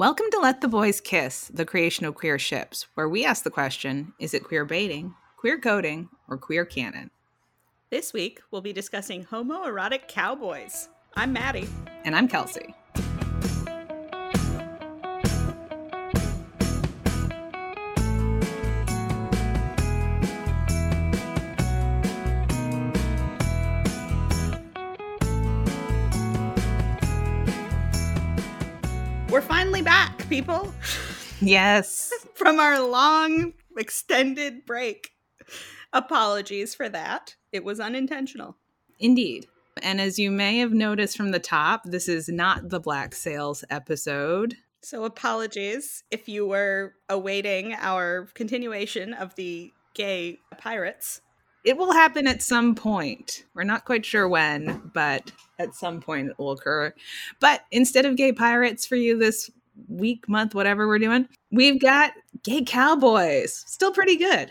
Welcome to Let the Boys Kiss, the creation of queer ships, where we ask the question is it queer baiting, queer coding, or queer canon? This week, we'll be discussing homoerotic cowboys. I'm Maddie. And I'm Kelsey. We're finally back, people, Yes. from our long, extended break. Apologies for that. It was unintentional. Indeed. And as you may have noticed from the top, this is not the Black Sails episode. So, apologies if you were awaiting our continuation of the gay pirates. It will happen at some point. We're not quite sure when, but at some point it will occur. But instead of gay pirates for you this week, month, whatever we're doing, we've got gay cowboys. Still pretty good.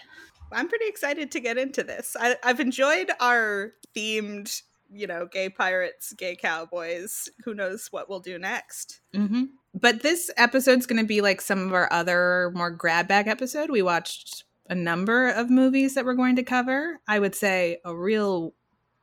I'm pretty excited to get into this. I, I've enjoyed our themed, you know, gay pirates, gay cowboys. Who knows what we'll do next? hmm But this episode's going to be like some of our other more grab bag episode. We watched a number of movies that we're going to cover. I would say a real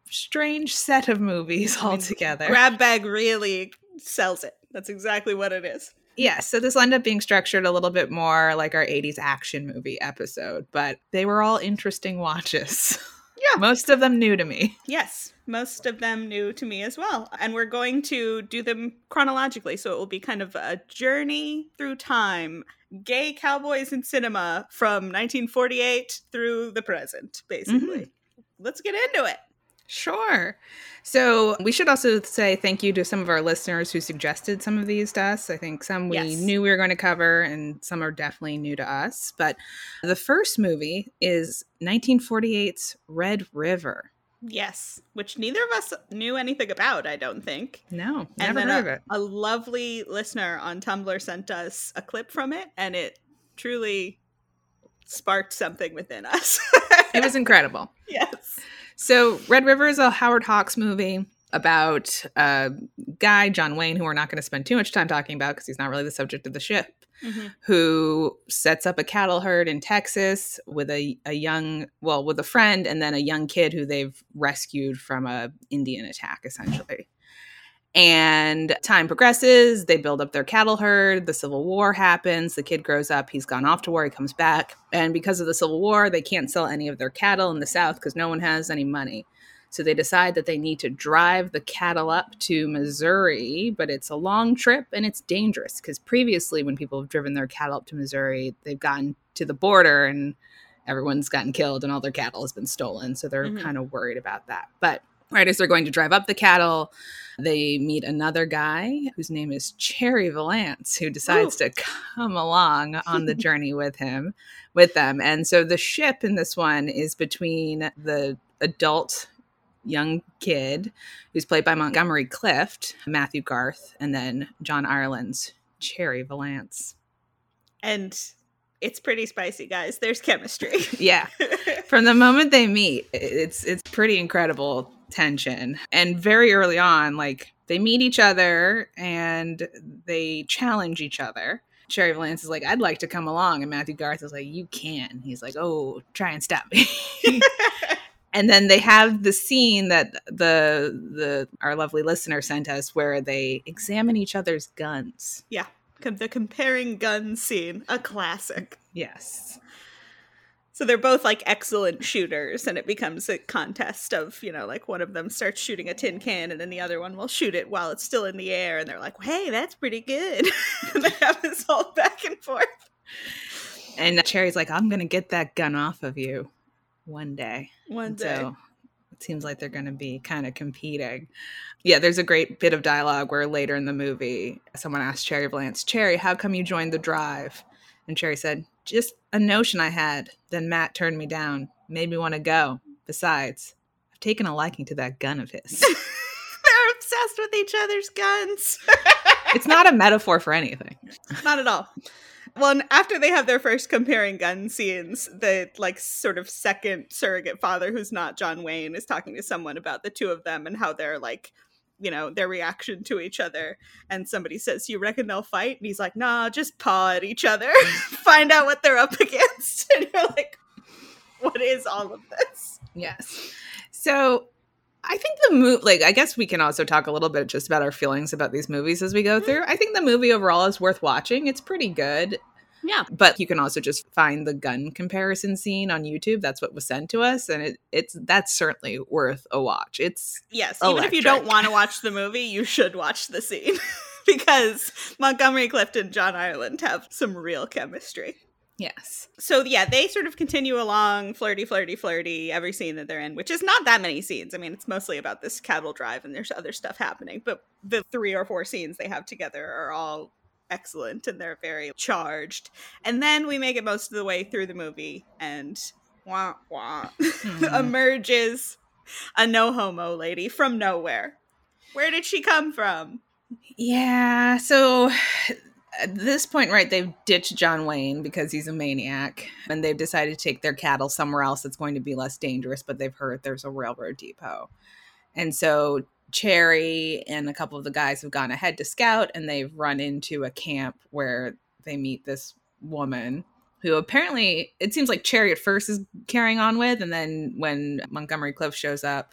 strange set of movies altogether. Grab bag really sells it. That's exactly what it is. yeah, so this will end up being structured a little bit more like our 80s action movie episode, but they were all interesting watches. Yeah. Most of them new to me. Yes, most of them new to me as well. And we're going to do them chronologically. So it will be kind of a journey through time. Gay cowboys in cinema from 1948 through the present, basically. Mm-hmm. Let's get into it. Sure. So we should also say thank you to some of our listeners who suggested some of these to us. I think some we Yes. knew we were going to cover, and some are definitely new to us. But the first movie is 1948's Red River. Yes, which neither of us knew anything about, I don't think. No, And never then heard a, of it. a lovely listener on Tumblr sent us a clip from it, and it truly sparked something within us. It was incredible. yes. So, Red River is a Howard Hawks movie about a guy, John Wayne, who we're not going to spend too much time talking about because he's not really the subject of the ship, Mhm. who sets up a cattle herd in Texas with a, a young, well, with a friend and then a young kid who they've rescued from a Indian attack, essentially. And time progresses, they build up their cattle herd, the Civil War happens, the kid grows up, he's gone off to war, he comes back. And because of the Civil War, they can't sell any of their cattle in the South because no one has any money. So they decide that they need to drive the cattle up to Missouri, but it's a long trip and it's dangerous because previously, when people have driven their cattle up to Missouri, they've gotten to the border and everyone's gotten killed and all their cattle has been stolen. So they're Mhm. kind of worried about that. But right as they're going to drive up the cattle, they meet another guy whose name is Cherry Valance, who decides oh. to come along on the journey with him, with them. And so the ship in this one is between the adult young kid, who's played by Montgomery Clift, Matthew Garth, and then John Ireland's Cherry Valance. And it's pretty spicy, guys. There's chemistry. Yeah. From the moment they meet, it's it's pretty incredible tension. And very early on, like they meet each other and they challenge each other. Cherry Valance is like, I'd like to come along. And Matthew Garth is like, You can. He's like, Oh, try and stop me. and then they have the scene that the the our lovely listener sent us where they examine each other's guns. Yeah. the comparing guns scene, a classic. Yes. So they're both like excellent shooters, and it becomes a contest of, you know, like one of them starts shooting a tin can, and then the other one will shoot it while it's still in the air, and they're like, hey, that's pretty good. and they have this whole back and forth. And uh, Cherry's like, I'm gonna get that gun off of you one day. One day. So it seems like they're going to be kind of competing. Yeah, there's a great bit of dialogue where later in the movie, someone asked Cherry Valance, Cherry, how come you joined the drive? And Cherry said, just a notion I had. Then Matt turned me down, made me want to go. Besides, I've taken a liking to that gun of his. they're obsessed with each other's guns. it's not a metaphor for anything. Not at all. Well, and after they have their first comparing gun scenes, the like sort of second surrogate father, who's not John Wayne, is talking to someone about the two of them and how they're like you know, their reaction to each other. And somebody says, You reckon they'll fight? And he's like, Nah, just paw at each other, find out what they're up against. And you're like, What is all of this? Yes. So I think the movie, like, I guess we can also talk a little bit just about our feelings about these movies as we go mm-hmm. through. I think the movie overall is worth watching. It's pretty good. Yeah. But you can also just find the gun comparison scene on YouTube. That's what was sent to us, and it, it's that's certainly worth a watch. It's yes, even if you don't want to watch the movie, you should watch the scene because Montgomery Clift and John Ireland have some real chemistry. yes, So yeah, they sort of continue along, flirty, flirty, flirty, every scene that they're in, which is not that many scenes. I mean, it's mostly about this cattle drive and there's other stuff happening, but the three or four scenes they have together are all excellent and they're very charged. And then we make it most of the way through the movie and wah wah Mhm. emerges a no homo lady from nowhere. Where did she come from? yeah. So at this point, right, they've ditched John Wayne because he's a maniac, and they've decided to take their cattle somewhere else that's going to be less dangerous. But they've heard there's a railroad depot, and so Cherry and a couple of the guys have gone ahead to scout, and they've run into a camp where they meet this woman who apparently it seems like Cherry at first is carrying on with, and then when Montgomery Clift shows up,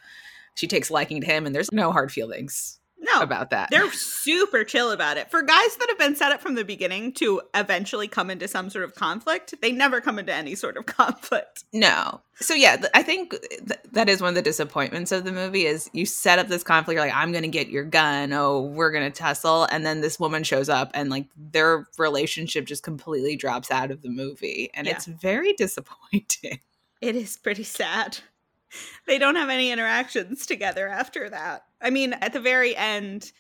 she takes liking to him, and there's no hard feelings No, about that. They're super chill about it. For guys that have been set up from the beginning to eventually come into some sort of conflict, they never come into any sort of conflict. No. So yeah, th- I think th- that is one of the disappointments of the movie is you set up this conflict you're like I'm going to get your gun, oh, we're going to tussle and then this woman shows up and like their relationship just completely drops out of the movie and Yeah. it's very disappointing. It is pretty sad. They don't have any interactions together after that. I mean, at the very end,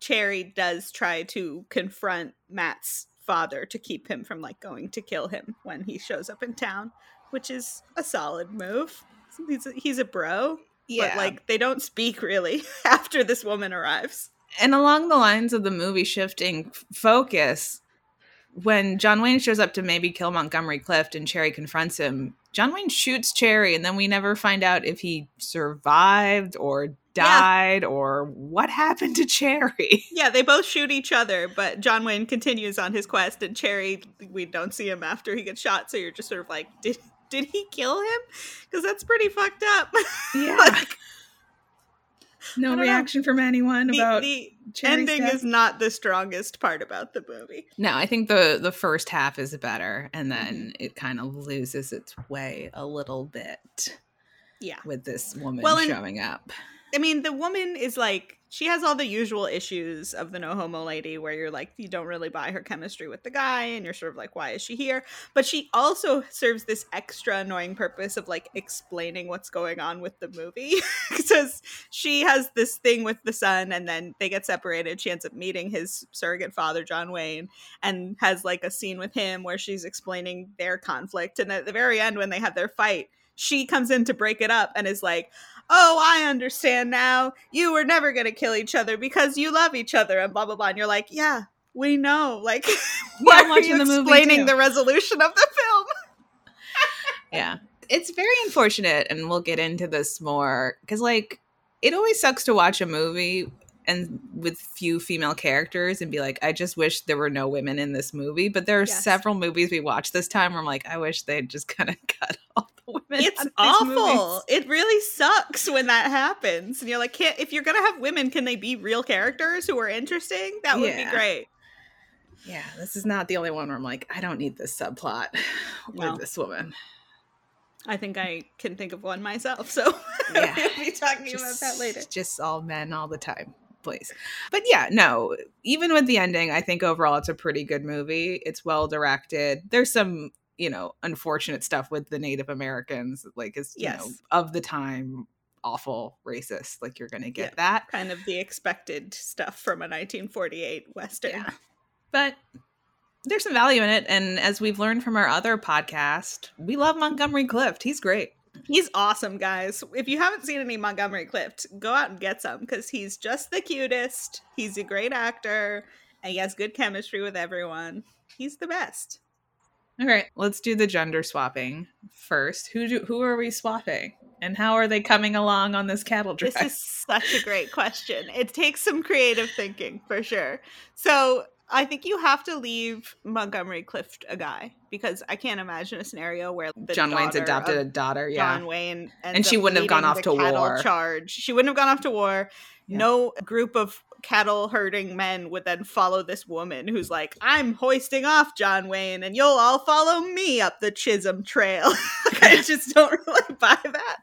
Cherry does try to confront Matt's father to keep him from like going to kill him when he shows up in town, which is a solid move. He's a, he's a bro, but like they don't speak really after this woman arrives. and along the lines of the movie shifting f- focus when John Wayne shows up to maybe kill Montgomery Clift and Cherry confronts him, John Wayne shoots Cherry and then we never find out if he survived or died or what happened to Cherry. Yeah, they both shoot each other, but John Wayne continues on his quest, and Cherry, we don't see him after he gets shot. So you're just sort of like, did did he kill him? Because that's pretty fucked up. Yeah. Like, no don't know. reaction from anyone the, about the Cherry's ending death? is not the strongest part about the movie. No, I think the the first half is better and mm-hmm. then it kind of loses its way a little bit Yeah. with this woman Well, showing up. I mean, the woman is like she has all the usual issues of the no homo lady where you're like you don't really buy her chemistry with the guy and you're sort of like why is she here? But she also serves this extra annoying purpose of like explaining what's going on with the movie because she has this thing with the son and then they get separated. She ends up meeting his surrogate father John Wayne and has like a scene with him where she's explaining their conflict and at the very end when they have their fight she comes in to break it up and is like oh, I understand now. You were never going to kill each other because you love each other and blah, blah, blah. And you're like, yeah, we know. Like, why I'm are you the explaining the resolution of the film? Yeah. It's very unfortunate, and we'll get into this more because, like, it always sucks to watch a movie and with few female characters and be like, I just wish there were no women in this movie. But there are Yes. several movies we watched this time where I'm like, I wish they'd just kind of cut all the women. It's out of these awful. It really sucks when that happens. And you're like, can't, if you're going to have women, can they be real characters who are interesting? That would Yeah. be great. Yeah, this is not the only one where I'm like, I don't need this subplot with this woman. I think I can think of one myself. So Yeah. we'll be talking about that later. Just all men all the time, please. But yeah, no, even with the ending, I think overall it's a pretty good movie. It's well directed. There's some, you know, unfortunate stuff with the Native Americans, like is you know, Yes. of the time awful racist. Like you're gonna get Yeah. that. Kind of the expected stuff from a 1948 Western. Yeah. But there's some value in it. And as we've learned from our other podcast, we love Montgomery Clift. He's great. He's awesome, guys. If you haven't seen any Montgomery Clift, go out and get some because he's just the cutest. He's a great actor and he has good chemistry with everyone. He's the best. All right, let's do the gender swapping first. Who do who are we swapping? And how are they coming along on this cattle drive? This is such a great question. It takes some creative thinking for sure. So I think you have to leave Montgomery Clift a guy because I can't imagine a scenario where John Wayne's adopted a daughter. Yeah, John Wayne, and she wouldn't have gone off to war. Charge. She wouldn't have gone off to war. Yeah. No group of cattle herding men would then follow this woman who's like, I'm hoisting off John Wayne and you'll all follow me up the Chisholm Trail. I just don't really buy that.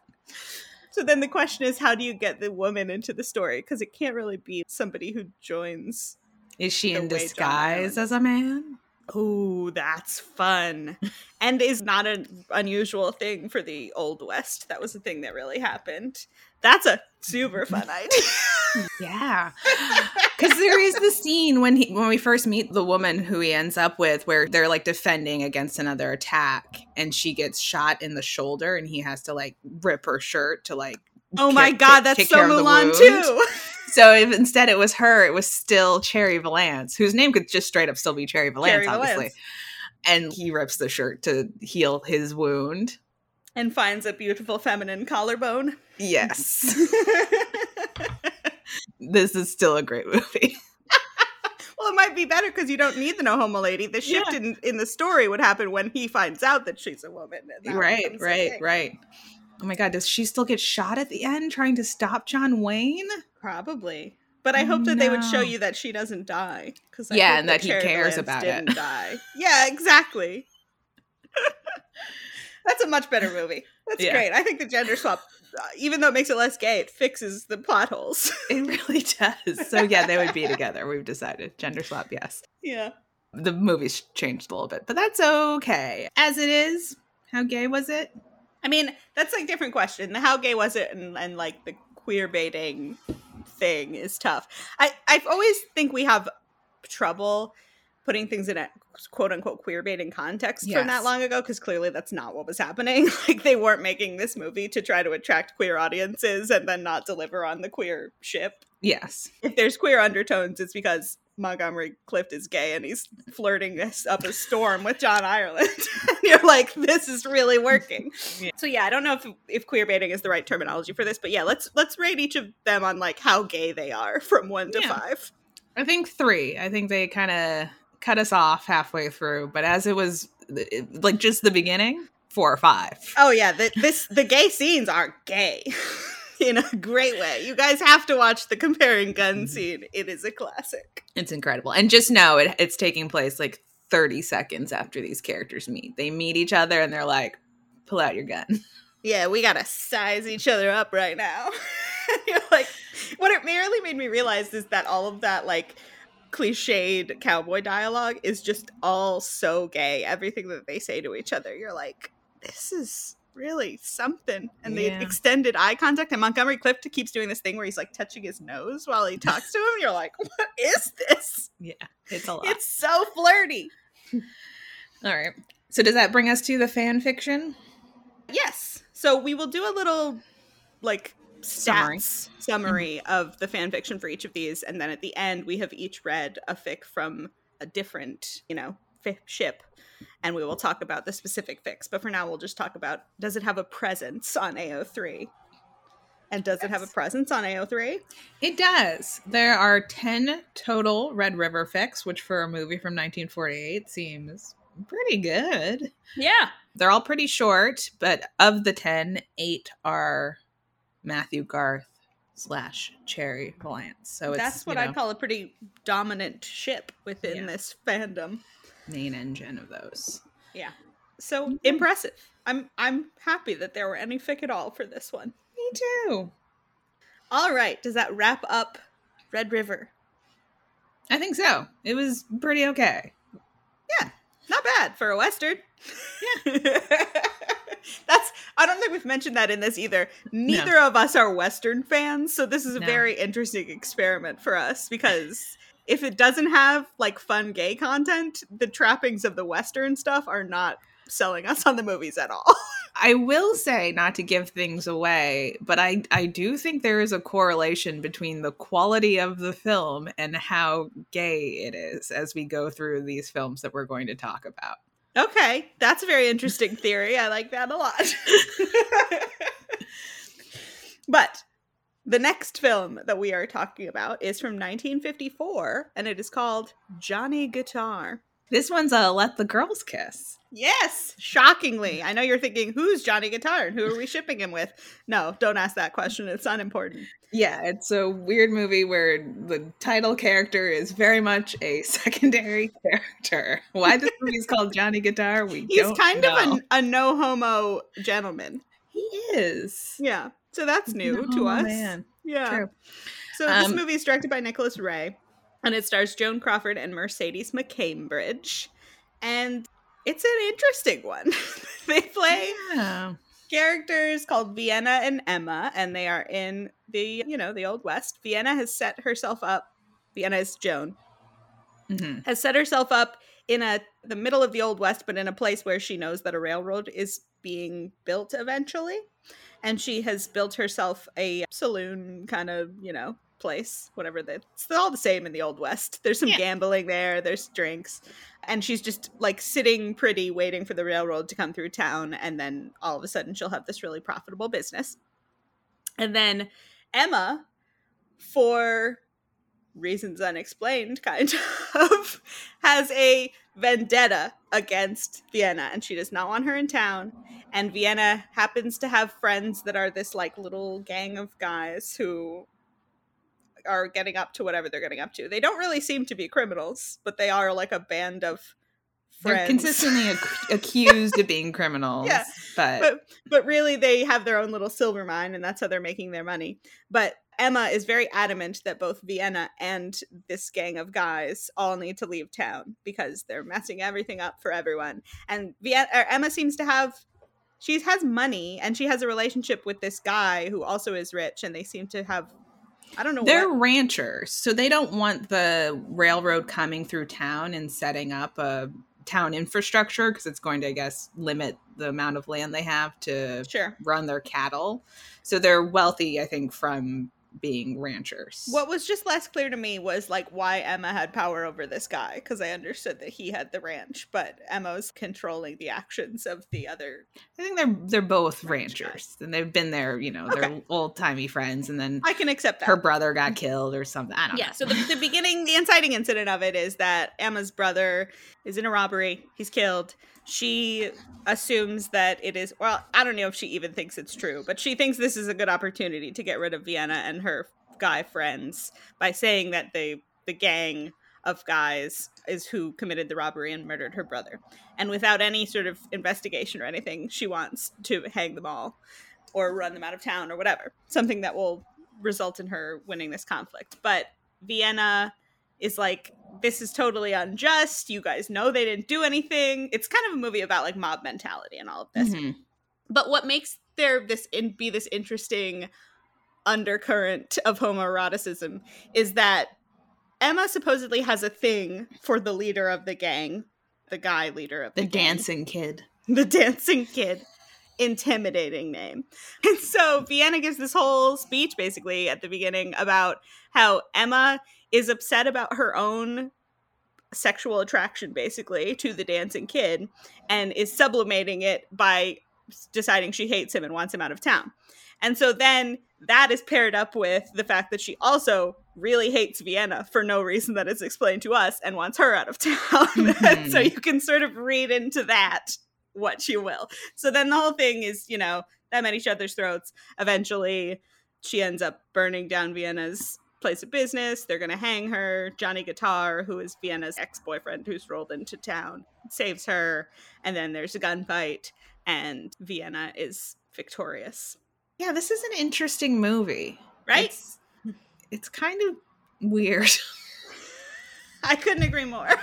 So then the question is, how do you get the woman into the story? Because it can't really be somebody who joins. Is she in disguise as a man? Oh, that's fun. and is not an unusual thing for the Old West. That was a thing that really happened. That's a super fun idea. yeah. Cuz there is the scene when he when we first meet the woman who he ends up with where they're like defending against another attack and she gets shot in the shoulder and he has to like rip her shirt to like Oh my god, that's so Mulan too. So if instead it was her, it was still Cherry Valance, whose name could just straight up still be Cherry Valance, Cherry obviously. Valance. And he rips the shirt to heal his wound and finds a beautiful feminine collarbone. Yes. this is still a great movie. well, it might be better because you don't need the no homo lady. The shift yeah. in, in the story would happen when he finds out that she's a woman. Right, right, right. Oh my god, does she still get shot at the end trying to stop John Wayne? Probably. But I hope that no. they would show you that she doesn't die. Because yeah, and that, that he cares about it. Die. Yeah, exactly. That's a much better movie. That's yeah. great. I think the gender swap, uh, even though it makes it less gay, it fixes the plot holes. it really does. So yeah, they would be together. We've decided gender swap. Yes. Yeah. The movie's changed a little bit, but that's okay. As it is, how gay was it? I mean, that's like different question. How gay was it, and, and like the queer baiting thing is tough. I I always think we have trouble putting things in a quote unquote queer baiting context yes. from that long ago because clearly that's not what was happening. like they weren't making this movie to try to attract queer audiences and then not deliver on the queer ship. Yes. If there's queer undertones, it's because Montgomery Clift is gay and he's flirting up a storm with John Ireland. and you're like, this is really working. Yeah. So yeah, I don't know if if queer baiting is the right terminology for this, but yeah, let's let's rate each of them on like how gay they are from one to yeah. five. I think three. I think they kind of cut us off halfway through, but as it was like just the beginning, four or five. Oh yeah, the, this the gay scenes are gay. in a great way. You guys have to watch the comparing gun mm-hmm. scene. It is a classic. It's incredible. And just know it, it's taking place like 30 seconds after these characters meet. They meet each other and they're like, pull out your gun. Yeah, we gotta size each other up right now. You're like, what it merely made me realize is that all of that, like, cliched cowboy dialogue is just all so gay. Everything that they say to each other, you're like, this is really something. And yeah. the extended eye contact. And Montgomery Clift keeps doing this thing where he's like touching his nose while he talks to him. You're like, what is this? Yeah, it's a lot. It's so flirty. All right. So does that bring us to the fan fiction? Yes. So we will do a little like summary summary mm-hmm. of the fan fiction for each of these, and then at the end we have each read a fic from a different, you know, ship and we will talk about the specific fics. But for now, we'll just talk about does it have a presence on AO3? And does yes. it have a presence on AO3? It does. There are 10 total Red River fics, which for a movie from 1948 seems pretty good. Yeah. They're all pretty short, but of the 10, eight are Matthew Garth slash Cherry Valance. So that's what I call a pretty dominant ship within yeah. this fandom main engine of those. Yeah. So impressive. I'm I'm happy that there were any fic at all for this one. Me too. All right. Does that wrap up Red River? I think so. It was pretty okay. Yeah. Not bad for a western. Yeah. That's I don't think we've mentioned that in this either. Neither no. of us are western fans, so this is a no. very interesting experiment for us because if it doesn't have like fun gay content, the trappings of the Western stuff are not selling us on the movies at all. I will say, not to give things away, but I, I do think there is a correlation between the quality of the film and how gay it is as we go through these films that we're going to talk about. Okay, that's a very interesting theory. I like that a lot. but the next film that we are talking about is from 1954 and it is called Johnny Guitar. This one's a Let the Girls Kiss. Yes, shockingly. I know you're thinking, who's Johnny Guitar and who are we shipping him with? No, don't ask that question. It's unimportant. Yeah, it's a weird movie where the title character is very much a secondary character. Why this movie is called Johnny Guitar? We He's kind know. of a, a no homo gentleman. he is. Yeah, so that's new to us. man. Yeah. True. So this Um, movie is directed by Nicholas Ray, and it stars Joan Crawford and Mercedes McCambridge, and it's an interesting one. they play Yeah. characters called Vienna and Emma, and they are in the you know the old west. Vienna has set herself up. Vienna is Joan Mhm. has set herself up in a the middle of the old west, but in a place where she knows that a railroad is being built eventually, and she has built herself a saloon kind of you know place whatever that it's all the same in the old west there's some Yeah. gambling there there's drinks and she's just like sitting pretty waiting for the railroad to come through town and then all of a sudden she'll have this really profitable business and then emma for reasons unexplained kind of has a vendetta against vienna and she does not want her in town. And vienna happens to have friends that are this like little gang of guys who are getting up to whatever they're getting up to. They don't really seem to be criminals but they are like a band of They're friends. consistently ac- accused of being criminals. Yeah, But, but but really they have their own little silver mine and that's how they're making their money. But emma is very adamant that both vienna and this gang of guys all need to leave town because they're messing everything up for everyone and vienna, or er, emma seems to have she has money and she has a relationship with this guy who also is rich and they seem to have i don't know they're what, ranchers. So they don't want the railroad coming through town and setting up a town infrastructure because it's going to, I guess, limit the amount of land they have to sure run their cattle. So they're wealthy, I think, from being ranchers. what was just less clear to me was like why Emma had power over this guy because I understood that he had the ranch, but Emma's controlling the actions of the other. I think they're they're both Ranch ranchers, and they've been there. You know, they're old timey friends, and then I can accept that. her brother got killed or something. I don't know. yeah. know. So the, the beginning, the inciting incident of it is that Emma's brother is in a robbery. He's killed. She assumes that it is. Well, I don't know if she even thinks it's true, but she thinks this is a good opportunity to get rid of Vienna and her guy friends by saying that they the gang of guys is who committed the robbery and murdered her brother. And without any sort of investigation or anything, she wants to hang them all or run them out of town or whatever. Something that will result in her winning this conflict. But Vienna is like, this is totally unjust. You guys know they didn't do anything. It's kind of a movie about like mob mentality and all of this. Mhm. But what makes there this in, be this interesting undercurrent of homoeroticism is that Emma supposedly has a thing for the leader of the gang, the guy leader of the, the dancing kid. the dancing kid. Intimidating name. And so vienna gives this whole speech basically at the beginning about how emma is upset about her own sexual attraction basically to the dancing kid and is sublimating it by deciding she hates him and wants him out of town. And so then that is paired up with the fact that she also really hates Vienna for no reason that is explained to us and wants her out of town. Mhm. so you can sort of read into that what you will. So then the whole thing is, you know, them at each other's throats. Eventually, she ends up burning down Vienna's place of business. They're going to hang her. Johnny Guitar, who is Vienna's ex boyfriend who's rolled into town, saves her. And then there's a gunfight, and Vienna is victorious. Yeah, this is an interesting movie. Right? It's, it's kind of weird. I couldn't agree more.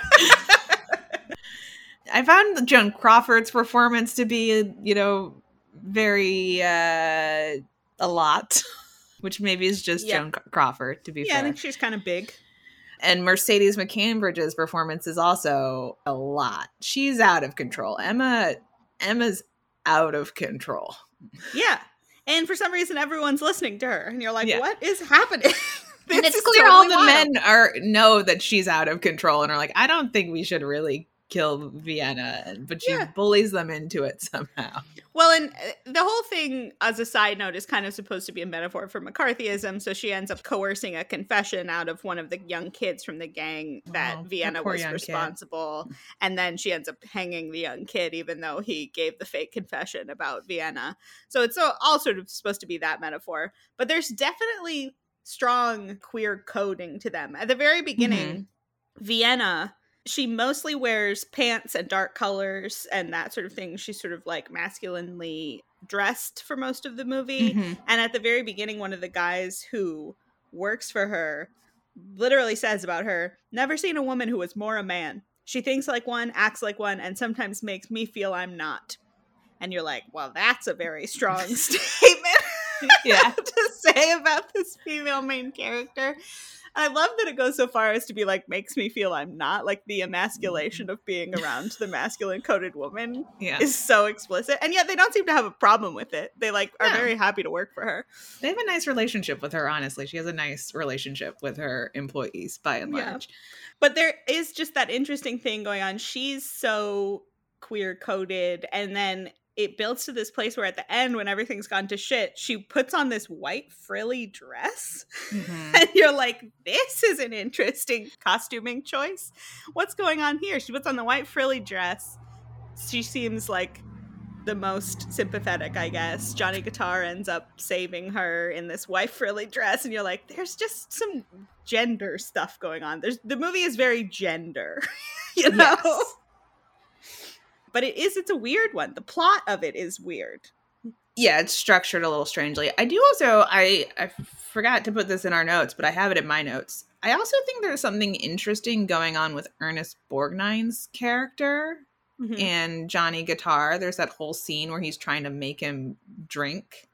I found Joan Crawford's performance to be, you know, very uh a lot, which maybe is just Yeah. Joan Crawford to be yeah, I think she's kind of big. and Mercedes McCambridge's performance is also a lot. She's out of control. Emma Emma's out of control. Yeah. And for some reason, everyone's listening to her, and you're like, Yeah. "What is happening?" and it's clear all the wild. men are know that she's out of control and are like, I don't think we should really kill Vienna, but she Yeah. bullies them into it somehow. Well, and uh, the whole thing, as a side note, is kind of supposed to be a metaphor for McCarthyism. So she ends up coercing a confession out of one of the young kids from the gang that Oh, Vienna was young kid. responsible. And then she ends up hanging the young kid, even though he gave the fake confession about Vienna. So it's all, all sort of supposed to be that metaphor. But there's definitely strong queer coding to them. At the very beginning, Vienna she mostly wears pants and dark colors and that sort of thing. She's sort of like masculinely dressed for most of the movie. Mhm. And at the very beginning, one of the guys who works for her literally says about her never seen a woman who was more a man. She thinks like one, acts like one, and sometimes makes me feel I'm not. And you're like, well, that's a very strong statement Yeah. to say about this female main character. I love that it goes so far as to be like makes me feel I'm not like the emasculation of being around the masculine coded woman Yeah. is so explicit, and yet they don't seem to have a problem with it. They like are No. very happy to work for her. They have a nice relationship with her, honestly. She has a nice relationship with her employees by and Yeah. large. But there is just that interesting thing going on. She's so queer coded, and then it builds to this place where at the end, when everything's gone to shit, she puts on this white frilly dress. Mhm. and you're like, this is an interesting costuming choice. What's going on here? She puts on the white frilly dress. She seems like the most sympathetic, I guess. Johnny Guitar ends up saving her in this white frilly dress, and you're like, there's just some gender stuff going on. There's the movie is very gender, you know. Yes. But it is it's a weird one. The plot of it is weird. yeah it's structured a little strangely i do also i i forgot to put this in our notes but i have it in my notes i also think there's something interesting going on with ernest borgnine's character Mhm. and johnny guitar there's that whole scene where he's trying to make him drink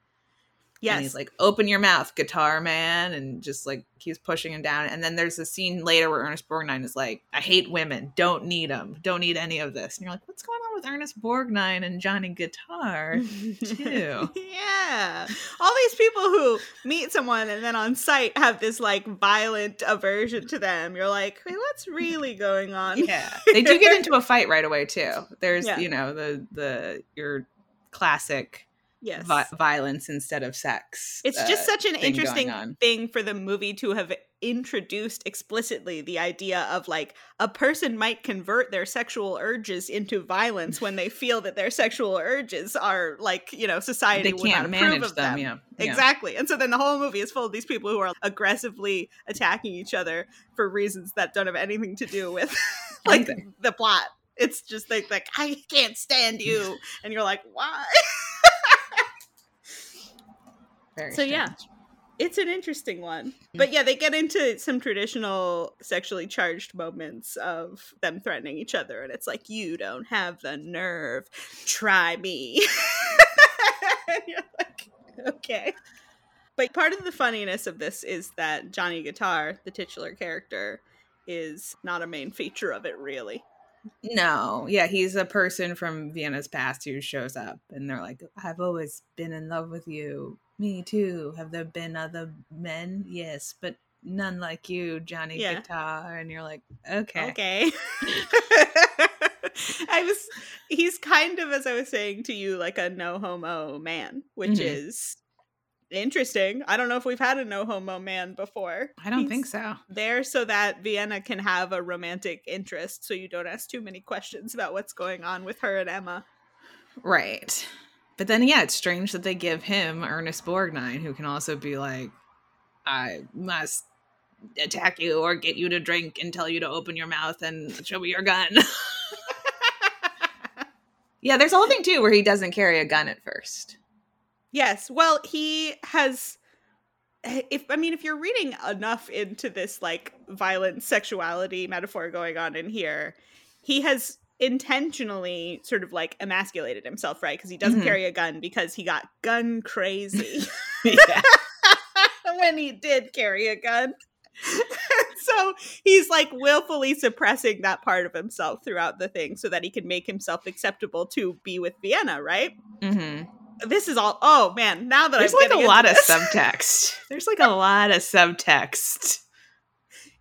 Yes. and he's like open your mouth guitar man and just like keeps pushing him down and then there's a scene later where ernest borgnine is like i hate women don't need them don't need any of this and you're like what's going on with ernest borgnine and johnny guitar too. yeah. All these people who meet someone and then on sight have this like violent aversion to them. You're like, hey, what's really going on? Yeah, they do get into a fight right away too. There's Yeah. you know the the your classic Yes. vi- violence instead of sex. it's uh, just such an thing interesting thing for the movie to have introduced explicitly the idea of like a person might convert their sexual urges into violence when they feel that their sexual urges are like you know society they would not can't approve of them. them. Yeah, yeah. Exactly. And so then the whole movie is full of these people who are aggressively attacking each other for reasons that don't have anything to do with like the plot. It's just like like I can't stand you and you're like, "Why?" Very So, yeah. It's an interesting one. Hmm. But yeah, they get into some traditional sexually charged moments of them threatening each other and it's like, "You don't have the nerve. Try me." and you're like, "Okay." But part of the funniness of this is that Johnny Guitar, the titular character, is not a main feature of it really. No, yeah, he's a person from Vienna's past who shows up, and they're like, "I've always been in love with you. Me too. Have there been other men? Yes, but none like you, Johnny Yeah. Guitar." And you're like, "Okay, Okay. I was he's kind of as I was saying to you like a no homo man, which Mhm. is interesting. I don't know if we've had a no homo man before. I don't He's think so." There so that Vienna can have a romantic interest so you don't ask too many questions about what's going on with her and Emma. Right. But then, yeah, it's strange that they give him Ernest Borgnine, who can also be like, I must attack you or get you to drink and tell you to open your mouth and show me your gun. yeah, there's a whole thing, too, where he doesn't carry a gun at first. Yes. Well, he has if I mean if you're reading enough into this like violent sexuality metaphor going on in here, he has intentionally sort of like emasculated himself, right? Because he doesn't Mhm. carry a gun because he got gun crazy when he did carry a gun. so he's like willfully suppressing that part of himself throughout the thing so that he can make himself acceptable to be with Vienna, right? hmm This is all oh man, now that There's I'm like a lot into of subtext. There's like a lot of subtext.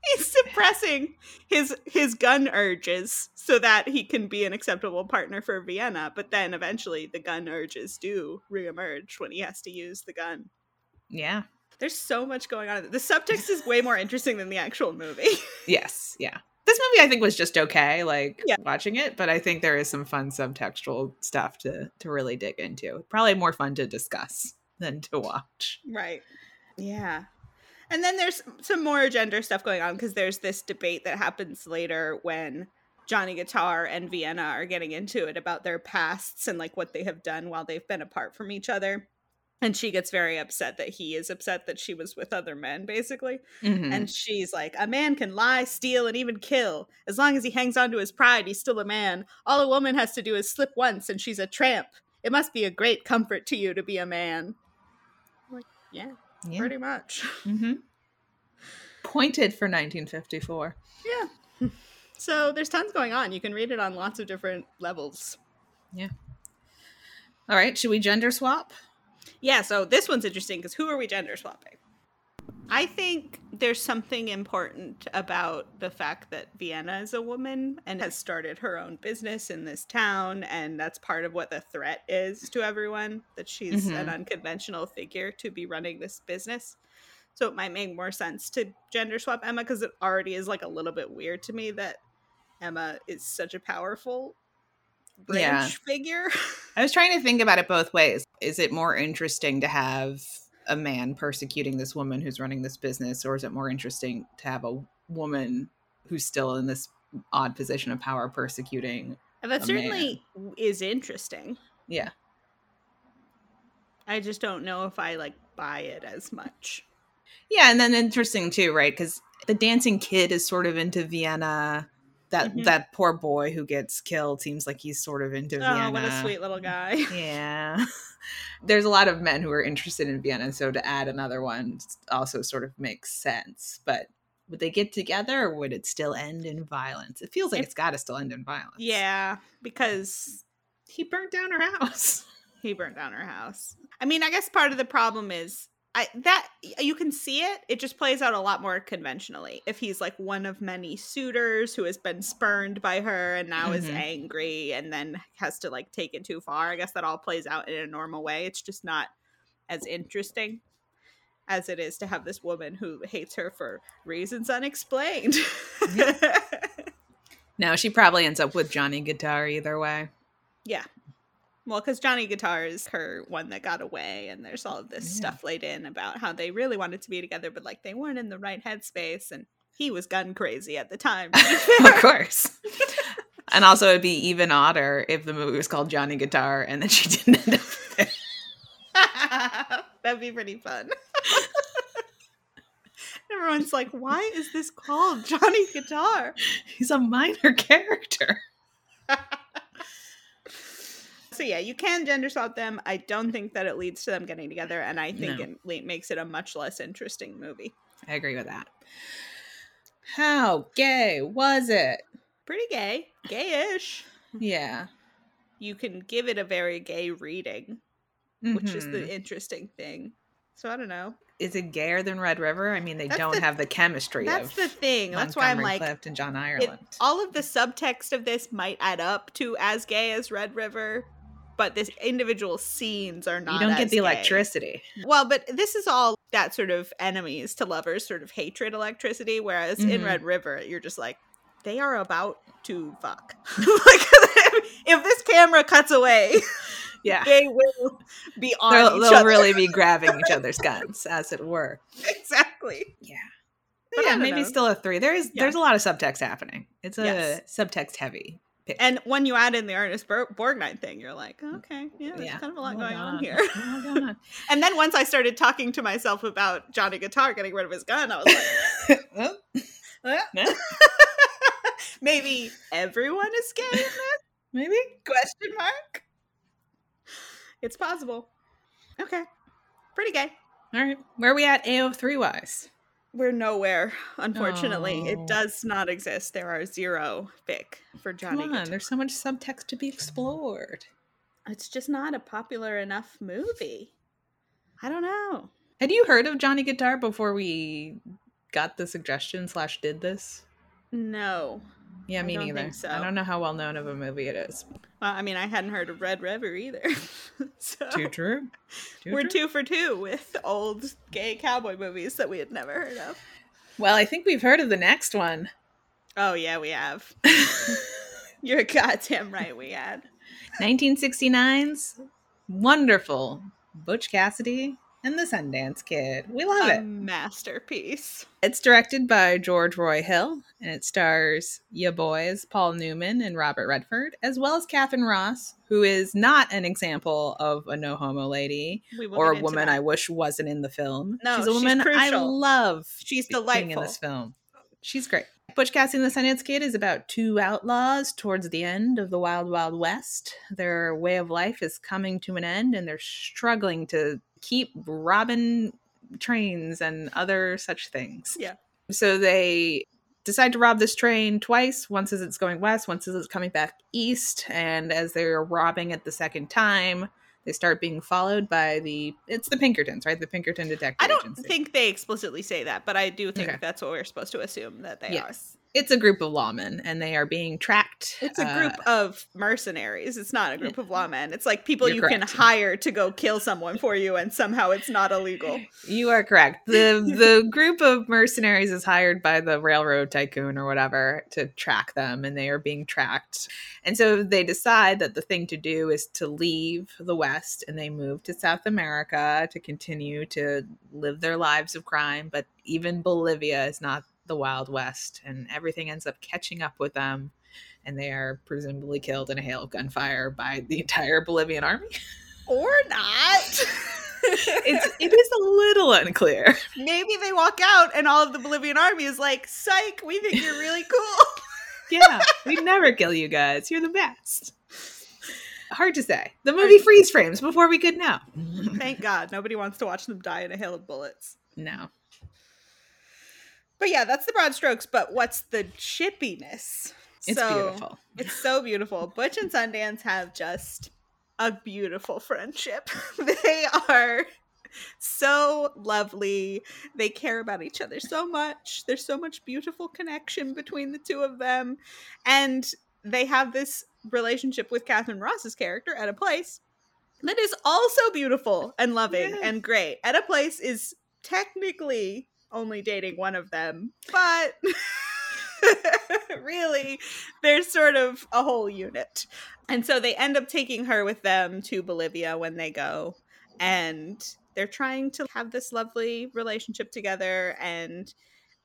He's suppressing his his gun urges so that he can be an acceptable partner for Vienna, but then eventually the gun urges do reemerge when he has to use the gun. Yeah. There's so much going on. The subtext is way more interesting than the actual movie. Yes. Yeah. This movie I think was just okay, like Yeah. watching it, but I think there is some fun subtextual stuff to to really dig into. Probably more fun to discuss than to watch. Right. Yeah. And then there's some more gender stuff going on because there's this debate that happens later when Johnny Guitar and Vienna are getting into it about their pasts and like what they have done while they've been apart from each other. And she gets very upset that he is upset that she was with other men, basically. Mhm. And she's like, A man can lie, steal, and even kill. As long as he hangs on to his pride, he's still a man. All a woman has to do is slip once, and she's a tramp. It must be a great comfort to you to be a man. I'm like, yeah, yeah. pretty much. Mm-hmm. Pointed for 1954. Yeah. So there's tons going on. You can read it on lots of different levels. Yeah. All right, should we gender swap? Yeah, so this one's interesting because who are we gender swapping? I think there's something important about the fact that Vienna is a woman and has started her own business in this town, and that's part of what the threat is to everyone that she's an Mhm. unconventional figure to be running this business. So it might make more sense to gender swap Emma because it already is like a little bit weird to me that Emma is such a powerful branch Yeah. figure. I was trying to think about it both ways. Is it more interesting to have a man persecuting this woman who's running this business, or is it more interesting to have a woman who's still in this odd position of power persecuting? That a certainly is interesting. Yeah. I just don't know if I like buy it as much. Yeah, and then interesting too, right? Because the dancing kid is sort of into Vienna. That Mhm. that poor boy who gets killed seems like he's sort of into Vienna. Oh, what a sweet little guy. Yeah. There's a lot of men who are interested in Vienna, so to add another one also sort of makes sense. But would they get together or would it still end in violence? It feels like If- it's got to still end in violence. Yeah, because He burnt down her house. he burnt down her house. I mean, I guess part of the problem is I that you can see it. It just plays out a lot more conventionally. If he's like one of many suitors who has been spurned by her and now is Mhm. angry and then has to like take it too far, I guess that all plays out in a normal way. It's just not as interesting as it is to have this woman who hates her for reasons unexplained. No, she probably ends up with Johnny Guitar either way. Yeah. Well, because Johnny Guitar is her one that got away, and there's all of this Yeah. stuff laid in about how they really wanted to be together, but like they weren't in the right headspace, and he was gun crazy at the time. of course. and also, it'd be even odder if the movie was called Johnny Guitar and then she didn't end up there. That'd be pretty fun. Everyone's like, why is this called Johnny Guitar? He's a minor character. So yeah, you can gender swap them. I don't think that it leads to them getting together, and I think No. it makes it a much less interesting movie. I agree with that. How gay was it? Pretty gay, gayish. Yeah. You can give it a very gay reading, which is the mm-hmm. interesting thing. So I don't know. is it gayer than Red River? I mean, they That's don't the- have the chemistry That's the thing. That's why I'm like, Clift and John it, Ireland. all of the subtext of this might add up to as gay as Red River, but this individual scenes are not. you don't get the gay. electricity. Well, but this is all that sort of enemies to lovers sort of hatred electricity, whereas in Mhm. Red River, you're just like, they are about to fuck. like, if this camera cuts away, Yeah. they will be on They'll, they'll really be grabbing each other's guns, as it were. exactly. Yeah. But yeah, maybe know. still a three. There is Yeah. there's a lot of subtext happening. It's a Yes. subtext heavy. And when you add in the Ernest Bor- Borgnine thing, you're like, mm, okay, yeah, there's Yeah. kind of a lot Oh, going on here. A lot going on. And then once I started talking to myself about Johnny Guitar getting rid of his gun, I was like, Well, maybe everyone is gay in this? maybe. Question mark. It's possible. Okay. Pretty gay. All right. Where are we at AO3 wise? We're nowhere, unfortunately. Oh. It does not exist. There are zero fic for Johnny Come on, there's so much subtext to be explored. It's just not a popular enough movie. I don't know. Had you heard of Johnny Guitar before we got the suggestion slash did this? No. Yeah, me neither. so. I don't know how well known of a movie it is. Well, I mean, I hadn't heard of Red River either. so Too true. Too we're true. two for two with old gay cowboy movies that we had never heard of. Well, I think we've heard of the next one. Oh yeah, we have. You're goddamn right. We had. 1969's wonderful Butch Cassidy and the Sundance Kid. We love a it. masterpiece. It's directed by George Roy Hill and it stars ya boys Paul Newman and Robert Redford, as well as Katharine Ross, who is not an example of a no homo lady or a woman that. I wish wasn't in the film. No, she's a she's woman I love. She's being in this film. She's great. Butch Cassidy and the Sundance Kid is about two outlaws towards the end of the Wild Wild West. Their way of life is coming to an end, and they're struggling to keep robbing trains and other such things. Yeah. So they decide to rob this train twice once as it's going west, once as it's coming back east. And as they're robbing it the second time, they start being followed by the it's the Pinkertons, right? The Pinkerton Detective I don't Agency. think they explicitly say that, but I do think Okay. that's what we're supposed to assume that they yes. It's a group of lawmen and they are being tracked. It's a uh, group of mercenaries. It's not a group of lawmen. It's like people you can hire to go kill someone for you, and somehow it's not illegal. You are correct. The the group of mercenaries is hired by the railroad tycoon or whatever to track them and they are being tracked. And so they decide that the thing to do is to leave the west and they move to South America to continue to live their lives of crime, but even Bolivia is not the wild west and everything ends up catching up with them and they are presumably killed in a hail of gunfire by the entire Bolivian army. Or not. It's it is a little unclear. Maybe they walk out and all of the Bolivian army is like, psych, we think you're really cool. Yeah, we'd never kill you guys. You're the best. Hard to say. The movie freeze frames before we could know. Thank God. Nobody wants to watch them die in a hail of bullets. No. But yeah, that's the broad strokes. But what's the chippiness? It's So, beautiful. It's so beautiful. Butch and Sundance have just a beautiful friendship. they are so lovely. They care about each other so much. There's so much beautiful connection between the two of them. And they have this relationship with Katharine Ross's character Etta Place that is also beautiful and loving Yeah. and great. Etta Place is technically only dating one of them, but really, there's sort of a whole unit. And so they end up taking her with them to Bolivia when they go. And they're trying to have this lovely relationship together. And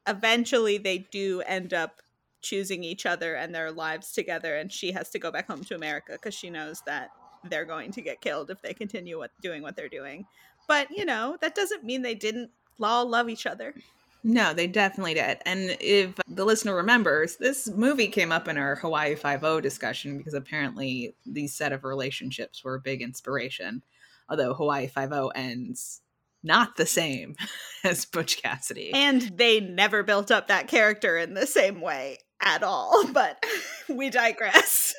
eventually, they do end up choosing each other and their lives together. And she has to go back home to America because she knows that they're going to get killed if they continue what, doing what they're doing. But, you know, that doesn't mean they didn't all love each other. No, they definitely did. And if the listener remembers, this movie came up in our Hawaii Five-O discussion because apparently these set of relationships were a big inspiration. Although Hawaii Five-O ends not the same as Butch Cassidy. And they never built up that character in the same way at all. But we digress.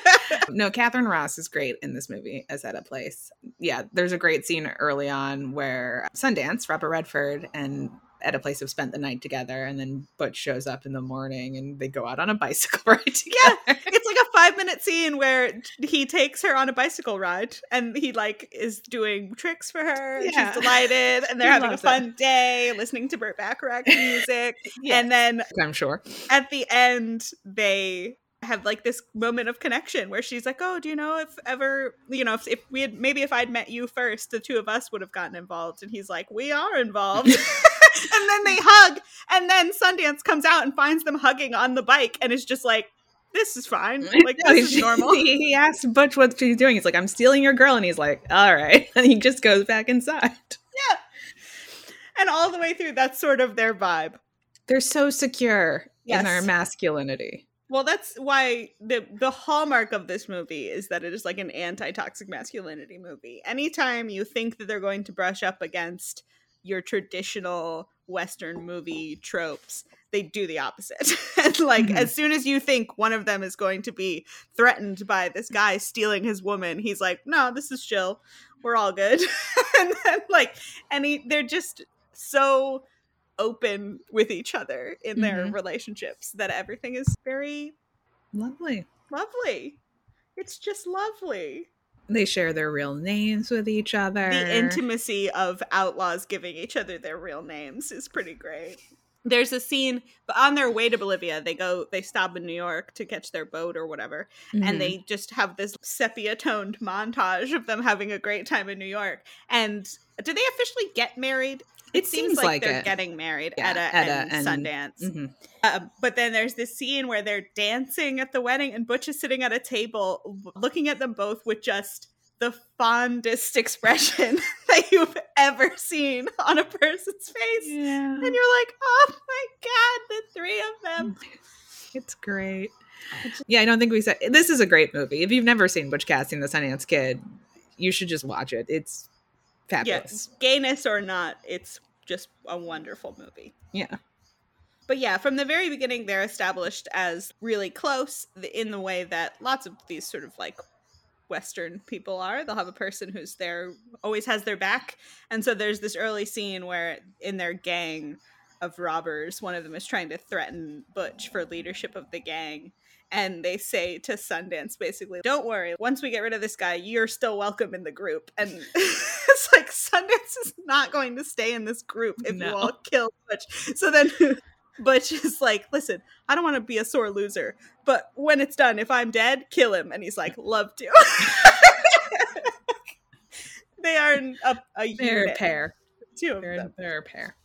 no, Katharine Ross is great in this movie as Etta Place. Yeah, there's a great scene early on where Sundance, Robert Redford, and Etta Place have spent the night together, and then Butch shows up in the morning and they go out on a bicycle ride together. Yeah. it's like a five minute scene where he takes her on a bicycle ride and he like is doing tricks for her. and Yeah. She's delighted and they're He having a fun day listening to Burt Bacharach music. And then I'm sure. at the end they have like this moment of connection where she's like oh do you know if ever you know if, if we had maybe if i'd met you first the two of us would have gotten involved and he's like we are involved and then they hug and then sundance comes out and finds them hugging on the bike and is just like this is fine like No, this is normal He, he asked Butch what she's doing. He's like, I'm stealing your girl. And he's like, all right. And he just goes back inside. Yeah. And all the way through that's sort of their vibe They're so secure in their masculinity. Well, that's why the the hallmark of this movie is that it is like an anti-toxic masculinity movie. Anytime you think that they're going to brush up against your traditional western movie tropes, they do the opposite. and like Mhm. as soon as you think one of them is going to be threatened by this guy stealing his woman, he's like, "No, this is chill. We're all good." and then like and he, they're just so open with each other in their Mhm. relationships that everything is very Lovely. lovely. It's just lovely. They share their real names with each other. The intimacy of outlaws giving each other their real names is pretty great. There's a scene, but on their way to Bolivia, they go, they stop in New York to catch their boat or whatever, Mhm. and they just have this sepia toned montage of them having a great time in New York. And do they officially get married? It seems seems like, like they're it. getting married Yeah, Etta, and and- Sundance. Mhm. Um, but then there's this scene where they're dancing at the wedding, and Butch is sitting at a table looking at them both with just the fondest expression that you've ever seen on a person's face. Yeah. And you're like, oh my god, the three of them. It's great. Yeah, I don't think we said this is a great movie. If you've never seen Butch Cassidy the Sundance Kid, you should just watch it. It's fabulous. Yeah, gayness or not, it's just a wonderful movie. Yeah. But yeah, from the very beginning, they're established as really close in the way that lots of these sort of like Western people are. They'll have a person who's there, always has their back. And so there's this early scene where in their gang of robbers, one of them is trying to threaten Butch for leadership of the gang. And they say to Sundance basically, don't worry, once we get rid of this guy, you're still welcome in the group. And it's like Sundance is not going to stay in this group if you all kill Butch. So then Butch is like, listen, I don't want to be a sore loser, but when it's done, if I'm dead, kill him. And he's like, love to. they are an- a, a They're a pair. two of They're, them. they're a pair.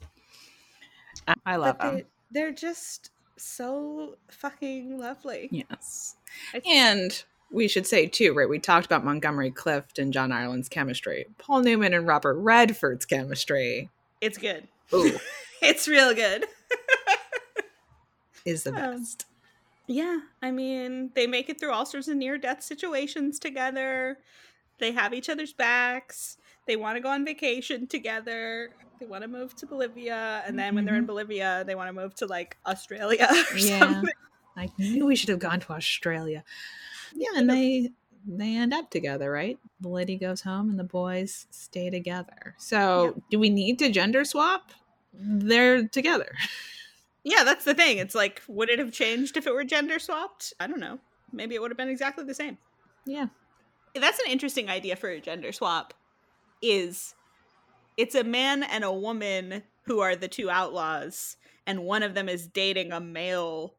I, I love But them. they, they're just so fucking lovely. Yes. I- And we should say too, right? We talked about Montgomery Clift and John Ireland's chemistry. Paul Newman and Robert Redford's chemistry. It's good. Ooh, It's real good. is the Um, best. Yeah, I mean, they make it through all sorts of near death situations together. They have each other's backs. They want to go on vacation together. They want to move to Bolivia. And then when they're in mm-hmm. Bolivia, they want to move to like Australia or Yeah. something. I knew we should have gone to Australia. Yeah, and they they end up together, right? The lady goes home and the boys stay together. So, do we need to gender swap? They're together. Yeah, that's the thing. It's like, would it have changed if it were gender swapped? I don't know. Maybe it would have been exactly the same. Yeah. That's an interesting idea for a gender swap. Is it's a man and a woman who are the two outlaws, and one of them is dating a male,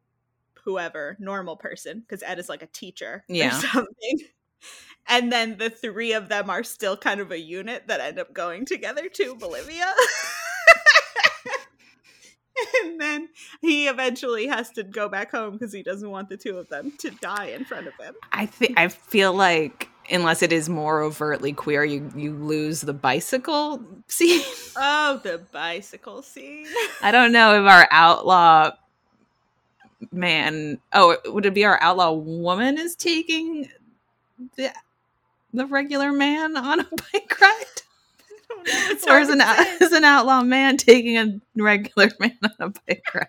whoever, normal person, because Ed is like a teacher Yeah. or something. And then the three of them are still kind of a unit that end up going together to Bolivia. and then he eventually has to go back home because he doesn't want the two of them to die in front of him. I think I feel like unless it is more overtly queer, you you lose the bicycle scene. Oh, the bicycle scene. I don't know if our outlaw man. Oh, would it be our outlaw woman is taking the the regular man on a bike ride, or is an is an outlaw man taking a regular man on a bike ride?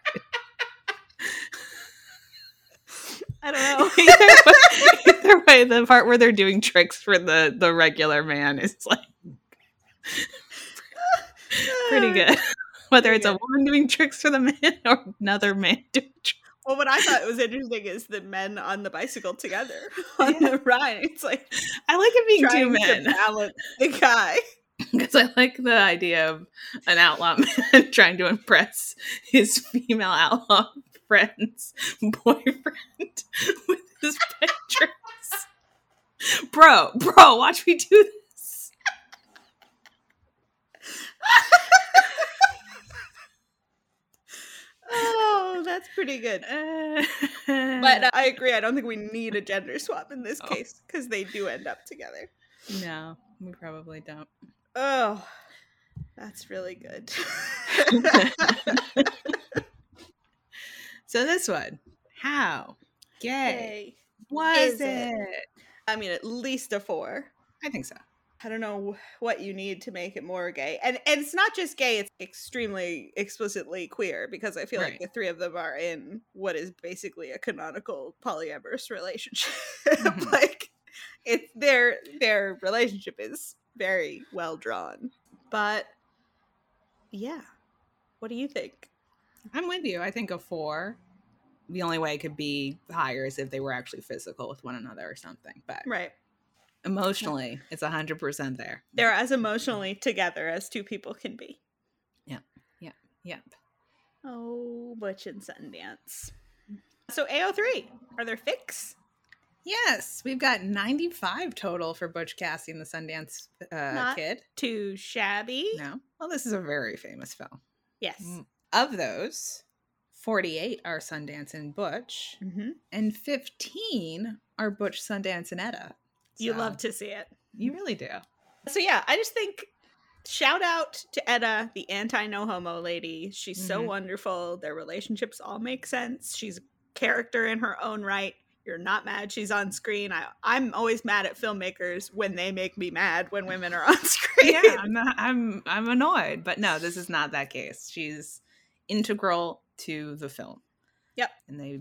I don't know. either, way, either way, the part where they're doing tricks for the the regular man is like pretty good. Whether it's a woman doing tricks for the man or another man doing tricks. Well, what I thought was interesting is the men on the bicycle together on the ride. It's like I like it being two trying to men balance the guy. because I like the idea of an outlaw man trying to impress his female outlaw friend's boyfriend with his tricks. Bro, bro, watch me do this. Oh, that's pretty good. Uh, But uh, I agree. I don't think we need a gender swap in this Oh. case because they do end up together. no, we probably don't. Oh, that's really good. So this one, how gay Yay. was Is it? it? I mean, at least a four. I think so. I don't know what you need to make it more gay. And, and it's not just gay, it's extremely explicitly queer because I feel Right. like the three of them are in what is basically a canonical polyamorous relationship. Mhm. like it's their their relationship is very well drawn. But yeah. What do you think? I'm with you. I think a four. The only way it could be higher is if they were actually physical with one another or something. But Right. emotionally, it's 100% there. They're as emotionally together as two people can be. Yeah, yeah, yep. Yeah. Oh, Butch and Sundance. So AO3, are there fics? Yes, we've got 95 total for Butch Cassidy and the Sundance uh, Not- Kid. Too shabby? No. Well, this is a very famous film. Yes. Mm, Of those, 48 are Sundance and Butch, hmm and 15 are Butch, Sundance, and Etta. You love to see it. You really do. So yeah, I just think shout out to Etta, the anti no homo lady. She's so Mhm. wonderful. Their relationships all make sense. She's a character in her own right. You're not mad she's on screen. I, I'm always mad at filmmakers when they make me mad when women are on screen. yeah, I'm, not, I'm I'm annoyed, but no, this is not that case. She's integral to the film. Yep. and they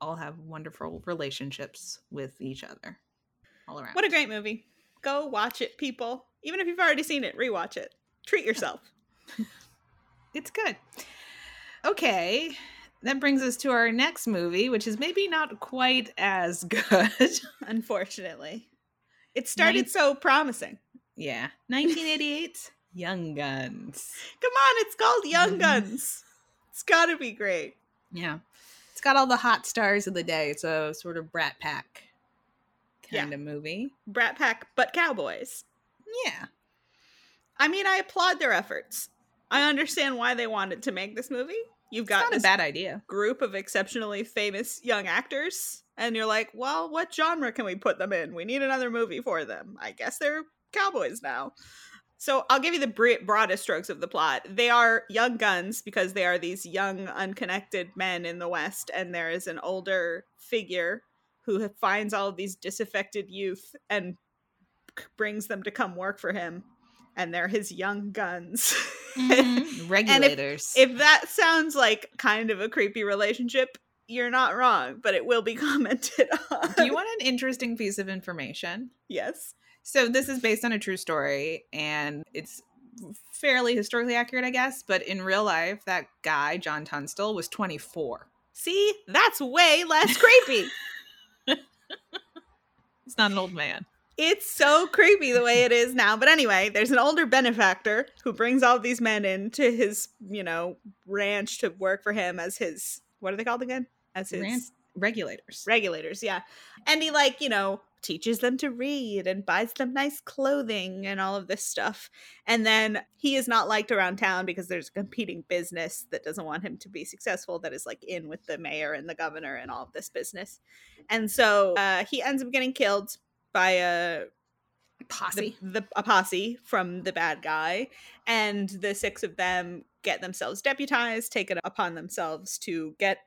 all have wonderful relationships with each other all around. What a great movie. Go watch it, people. Even if you've already seen it, rewatch it. Treat yourself. it's good. Okay, that brings us to our next movie, which is maybe not quite as good. Unfortunately. It started Nice. so promising. yeah, 1988, Young Guns. Come on, it's called Young Mhm. Guns. It's gotta be great. Yeah. It's got all the hot stars of the day. It's a sort of brat pack Yeah. kind of movie. Brat Pack, but cowboys. Yeah. I mean, I applaud their efforts. I understand why they wanted to make this movie. You've got a bad idea. group of exceptionally famous young actors, and you're like, well, what genre can we put them in? We need another movie for them. I guess they're cowboys now. So I'll give you the broadest strokes of the plot. They are young guns because they are these young, unconnected men in the West, and there is an older figure who finds all of these disaffected youth and brings them to come work for him. And they're his young guns. Mm-hmm. Regulators. if that sounds like kind of a creepy relationship, you're not wrong, but it will be commented on. Do you want an interesting piece of information? yes. So this is based on a true story and it's fairly historically accurate, I guess, but in real life that guy, John Tunstall, was 24. See, that's way less creepy. It's not an old man. it's so creepy the way it is now. But anyway, there's an older benefactor who brings all these men into his, you know, ranch to work for him as his what are they called again? As his Ran- Regulators. regulators, yeah. And he like, you know, teaches them to read and buys them nice clothing and all of this stuff. And then he is not liked around town because there's a competing business that doesn't want him to be successful that is like in with the mayor and the governor and all of this business. And so uh, he ends up getting killed by a Posse. the, the a posse from the bad guy and the six of them get themselves deputized take it upon themselves to get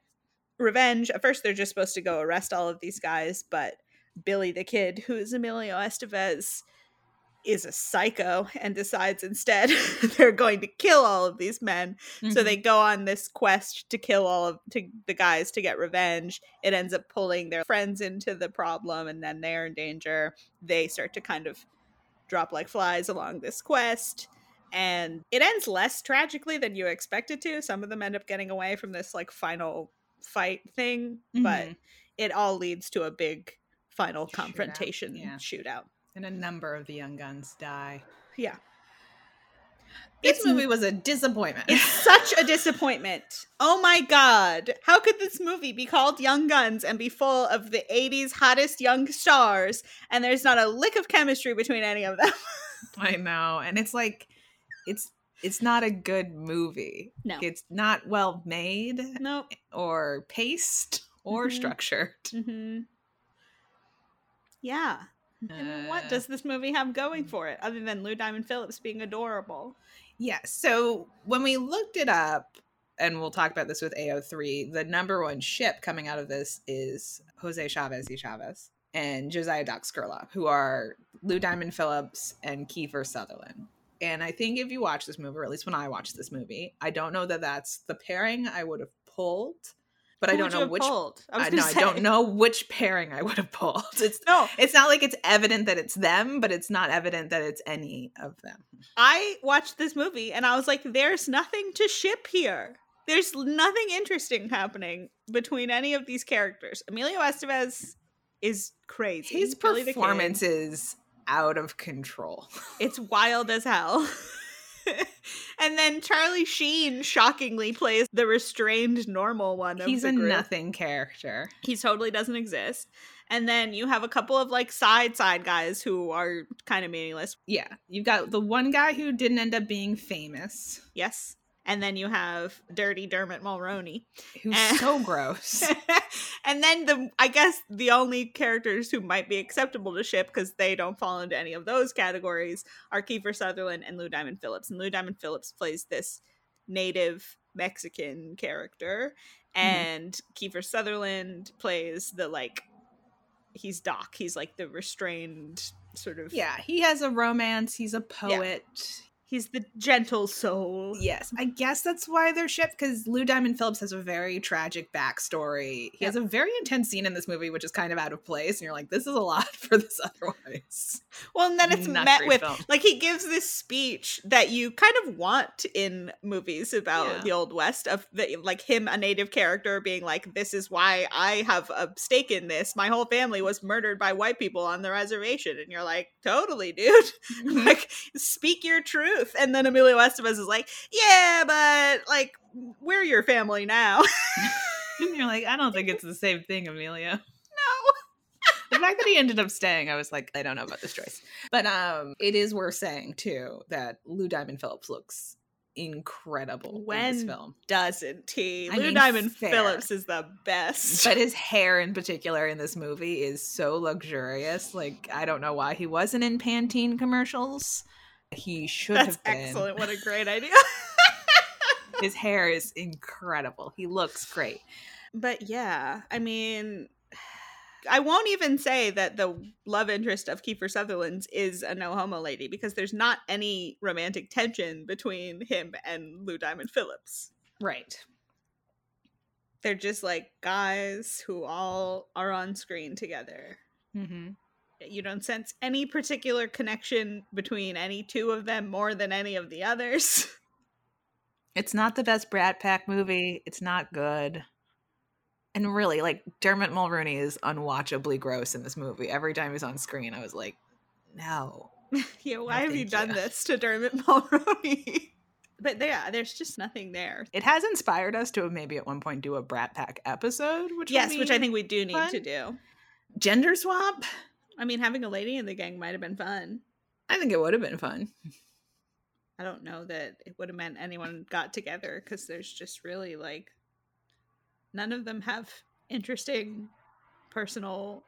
revenge at first they're just supposed to go arrest all of these guys but billy the kid who is emilio estevez is a psycho and decides instead they're going to kill all of these men so Mhm. they go on this quest to kill all of to the guys to get revenge. It ends up pulling their friends into the problem and then they're in danger. They start to kind of drop like flies along this quest. And it ends less tragically than you expect it to. Some of them end up getting away from this like final fight thing, but Mhm. it all leads to a big final Shootout, confrontation yeah. shootout. and a number of the young guns die. Yeah. This It's- movie was a disappointment. It's such a disappointment. Oh my god. How could this movie be called Young Guns and be full of the 80s hottest young stars and there's not a lick of chemistry between any of them? I know. And it's like it's it's not a good movie. No. It's not well made nope. or paced or Mhm. structured. hmm Yeah. And what Uh, does this movie have going for it other than Lou Diamond Phillips being adorable? Yeah. So when we looked it up, and we'll talk about this with AO3, the number one ship coming out of this is Jose Chavez y Chavez and Josiah Doc Scurlock, who are Lou Diamond Phillips and Kiefer Sutherland. And I think if you watch this movie, or at least when I watched this movie, I don't know that that's the pairing I would have pulled. But I don't know which. pulled? I, was I, gonna no, I don't know which pairing I would have pulled. It's No, it's not like it's evident that it's them, but it's not evident that it's any of them. I watched this movie and I was like, there's nothing to ship here. There's nothing interesting happening between any of these characters. Emilio Estevez is crazy. His Billy the Kid. performance is out of control. It's wild as hell. and then Charlie Sheen shockingly plays the restrained normal one of He's a group. nothing character. He totally doesn't exist. And then you have a couple of like side side guys who are kind of meaningless. Yeah, you've got the one guy who didn't end up being famous, Yes. And then you have Dirty Dermot Mulroney. who's Eh. so gross. and then the I guess the only characters who might be acceptable to ship because they don't fall into any of those categories are Kiefer Sutherland and Lou Diamond Phillips. And Lou Diamond Phillips plays this native Mexican character, Mhm. and Kiefer Sutherland plays the like he's Doc. He's like the restrained sort of yeah, he has a romance. He's a poet. He's the gentle soul. Yes, I guess that's why they're shipped because Lou Diamond Phillips has a very tragic backstory. He has a very intense scene in this movie, which is kind of out of place, and you're like, this is a lot for this otherwise. Well, and then it's Not met with film. like he gives this speech that you kind of want in movies about Yeah. the old west of the, like him a native character being like this is why I have a stake in this. My whole family was murdered by white people on the reservation and you're like, "Totally, dude." Mm-hmm. like speak your truth. And then Emilio Estevez is like, "Yeah, but like we're your family now." and you're like, I don't think it's the same thing, Emilio. no. the fact that he ended up staying, I was like, I don't know about this choice. But um, it is worth saying too that Lou Diamond Phillips looks incredible in this film. Doesn't he? I Lou mean, Diamond fair. Phillips is the best. But his hair in particular in this movie is so luxurious. Like I don't know why he wasn't in Pantene commercials. He should That's have been. excellent. What a great idea. His hair is incredible. He looks great. But yeah, I mean, I won't even say that the love interest of Kiefer Sutherland's is a no homo lady because there's not any romantic tension between him and Lou Diamond Phillips. Right. They're just like guys who all are on screen together. Mm-hmm. You don't sense any particular connection between any two of them more than any of the others. It's not the best Brat Pack movie. It's not good. And really, like Dermot Mulroney is unwatchably gross in this movie. Every time he's on screen, I was like, no. yeah, why have you done you. this to Dermot Mulroney? but yeah, there's just nothing there. It has inspired us to maybe at one point do a Brat Pack episode, which Yes, which I think we do need fun. to do. gender swap. I mean, having a lady in the gang might have been fun. I think it would have been fun. I don't know that it would have meant anyone got together because there's just really like none of them have interesting personal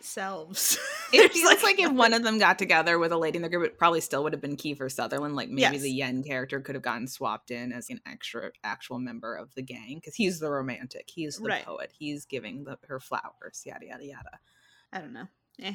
selves. It feels like, if one of them got together with a lady in the group, it probably still would have been Kiefer Sutherland. Like maybe Yes. the Yen character could have gotten swapped in as an extra actual member of the gang because he's the romantic, he's the Right. poet, he's giving the, her flowers, yada yada yada. I don't know. Eh.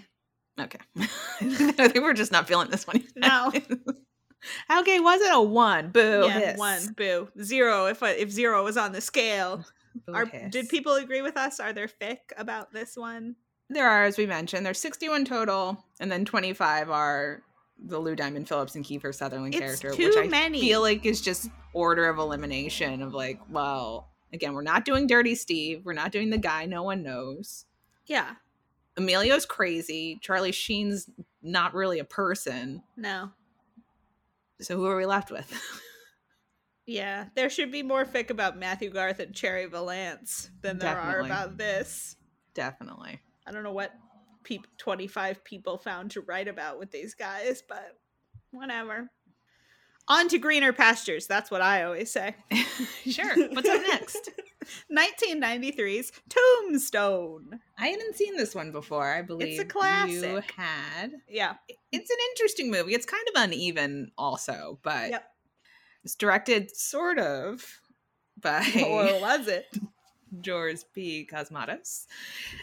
Okay, I think we're just not feeling this one. No. okay, was it? A one. Boo. yeah, hiss. one boo zero. If if zero was on the scale, Boo, are hiss. did people agree with us? Are there fic about this one? There are, as we mentioned, there's 61 total, and then 25 are the Lou Diamond Phillips and Kiefer Sutherland It's character, too which I many. feel like is just order of elimination of like, well, again, we're not doing Dirty Steve, we're not doing the guy no one knows. Yeah. Emilio's crazy. Charlie Sheen's not really a person. No. So who are we left with? Yeah, there should be more fic about Matthew Garth and Cherry Valance than there are about this. Definitely. I don't know what peop 25 people found to write about with these guys, but whatever. On to greener pastures. That's what I always say. sure. What's up next? 1993's Tombstone. I hadn't seen this one before. I believe It's a classic. You had. Yeah. It's an interesting movie. It's kind of uneven, also, but Yep. it's directed sort of by Or was it? George P. Cosmatos,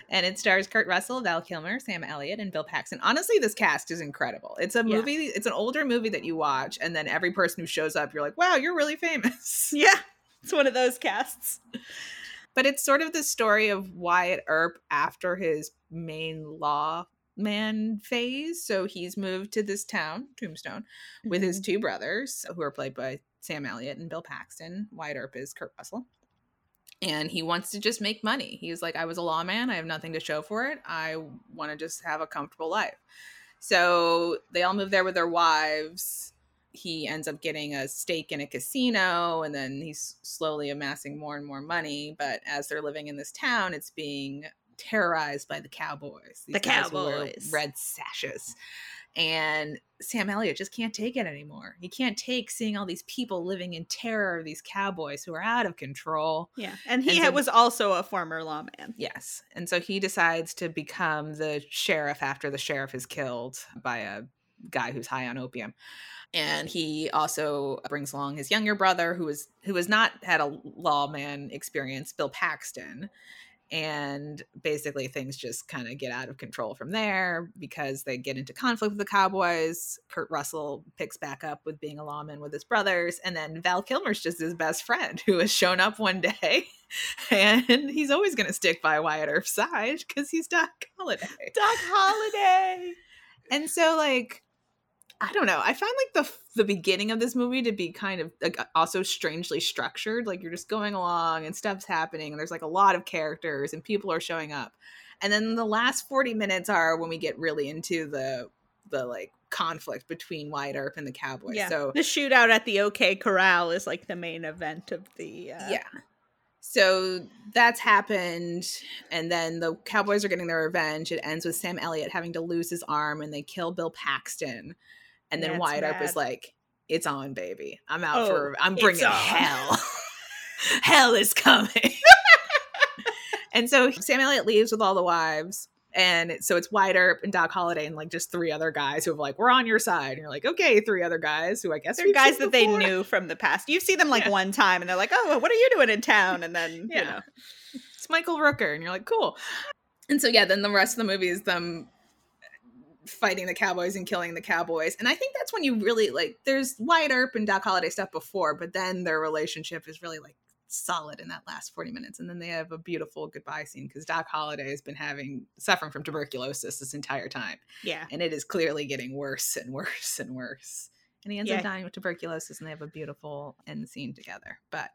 and it stars Kurt Russell, Val Kilmer, Sam Elliott, and Bill Paxton. Honestly, this cast is incredible. It's a Yeah. movie. It's an older movie that you watch, and then every person who shows up, you're like, "Wow, you're really famous." Yeah. It's one of those casts. But it's sort of the story of Wyatt Earp after his main law man phase. So he's moved to this town, Tombstone, with Mm-hmm. his two brothers, who are played by Sam Elliott and Bill Paxton. Wyatt Earp is Kurt Russell. And he wants to just make money. He was like, I was a lawman. I have nothing to show for it. I want to just have a comfortable life. So they all move there with their wives. He ends up getting a stake in a casino and then he's slowly amassing more and more money. But as they're living in this town, it's being terrorized by the cowboys. The cowboys. Red sashes. And Sam Elliott just can't take it anymore. He can't take seeing all these people living in terror of these cowboys who are out of control. Yeah. And he And so- was also a former lawman. Yes. And so he decides to become the sheriff after the sheriff is killed by a guy who's high on opium. And he also brings along his younger brother who is who has not had a lawman experience, Bill Paxton. And basically things just kind of get out of control from there because they get into conflict with the Cowboys. Kurt Russell picks back up with being a lawman with his brothers, and then Val Kilmer's just his best friend who has shown up one day and he's always going to stick by Wyatt Earp's side because he's Doc Holliday. Doc Holliday. And so, like, I don't know. I find like the the beginning of this movie to be kind of like also strangely structured. Like you're just going along and stuff's happening, and there's like a lot of characters and people are showing up. And then the last 40 minutes are when we get really into the the like conflict between Wyatt Earp and the Cowboys. Yeah. So the shootout at the OK Corral is like the main event of the. Uh, yeah so that's happened and then the cowboys are getting their revenge it ends with sam elliott having to lose his arm and they kill bill paxton and then That's wyatt earp is like it's on baby i'm out Oh, for i'm bringing hell hell is coming and so sam elliott leaves with all the wives and so it's Wyatt Earp and Doc Holliday and like just three other guys who have like we're on your side. And you're like, okay, three other guys who I guess They're guys that they knew from the past. You see them like Yeah. one time and they're like, oh, what are you doing in town? And then, Yeah. you know. it's Michael Rooker, and you're like, cool. And so yeah, then the rest of the movie is them fighting the cowboys and killing the cowboys. And I think that's when you really like there's Wyatt Earp and Doc Holliday stuff before, but then their relationship is really like solid in that last 40 minutes. And then they have a beautiful goodbye scene because Doc Holliday has been having suffering from tuberculosis this entire time. Yeah. And it is clearly getting worse and worse and worse. And he ends Yeah. up dying with tuberculosis and they have a beautiful end scene together. But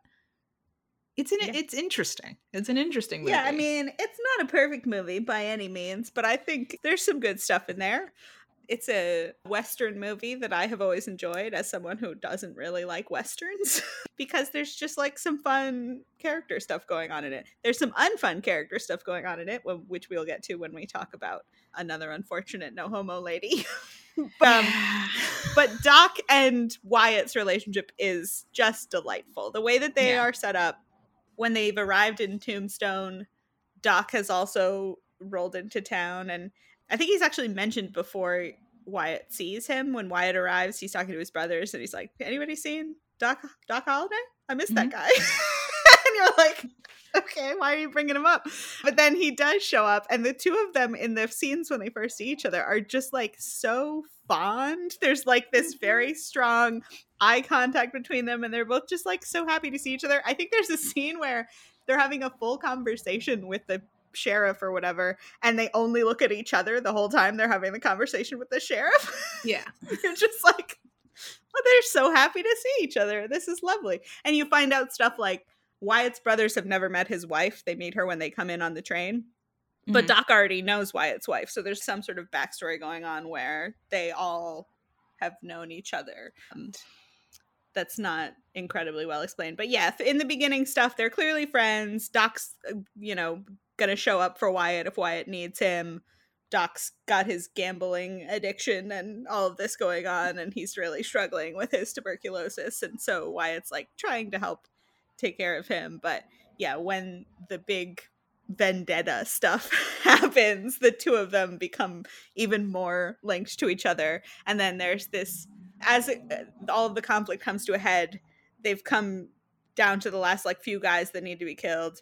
it's an Yeah. it's interesting. It's an interesting movie. Yeah, I mean, it's not a perfect movie by any means, but I think there's some good stuff in there. It's a Western movie that I have always enjoyed as someone who doesn't really like Westerns because there's just like some fun character stuff going on in it. There's some unfun character stuff going on in it, which we'll get to when we talk about another unfortunate no homo lady. um, but Doc and Wyatt's relationship is just delightful. The way that they Yeah. are set up when they've arrived in Tombstone, Doc has also rolled into town and I think he's actually mentioned before Wyatt sees him. When Wyatt arrives, he's talking to his brothers and he's like, Anybody seen Doc Doc Holliday? I missed that mm-hmm. guy. and you're like, Okay, why are you bringing him up? But then he does show up, and the two of them in the scenes when they first see each other are just like so fond. There's like this mm-hmm. very strong eye contact between them, and they're both just like so happy to see each other. I think there's a scene where they're having a full conversation with the sheriff or whatever, and they only look at each other the whole time they're having the conversation with the sheriff. yeah. You're just like, oh, they're so happy to see each other. This is lovely. And you find out stuff like Wyatt's brothers have never met his wife. They meet her when they come in on the train. But Mhm. Doc already knows Wyatt's wife. So there's some sort of backstory going on where they all have known each other. And that's not incredibly well explained. But yeah, in the beginning stuff, they're clearly friends. Doc's, uh, you know, going to show up for Wyatt if Wyatt needs him. Doc's got his gambling addiction and all of this going on, and he's really struggling with his tuberculosis. And so Wyatt's like trying to help take care of him. But yeah, when the big vendetta stuff happens, the two of them become even more linked to each other. And then there's this, as it, uh, all of the conflict comes to a head, they've come down to the last like few guys that need to be killed.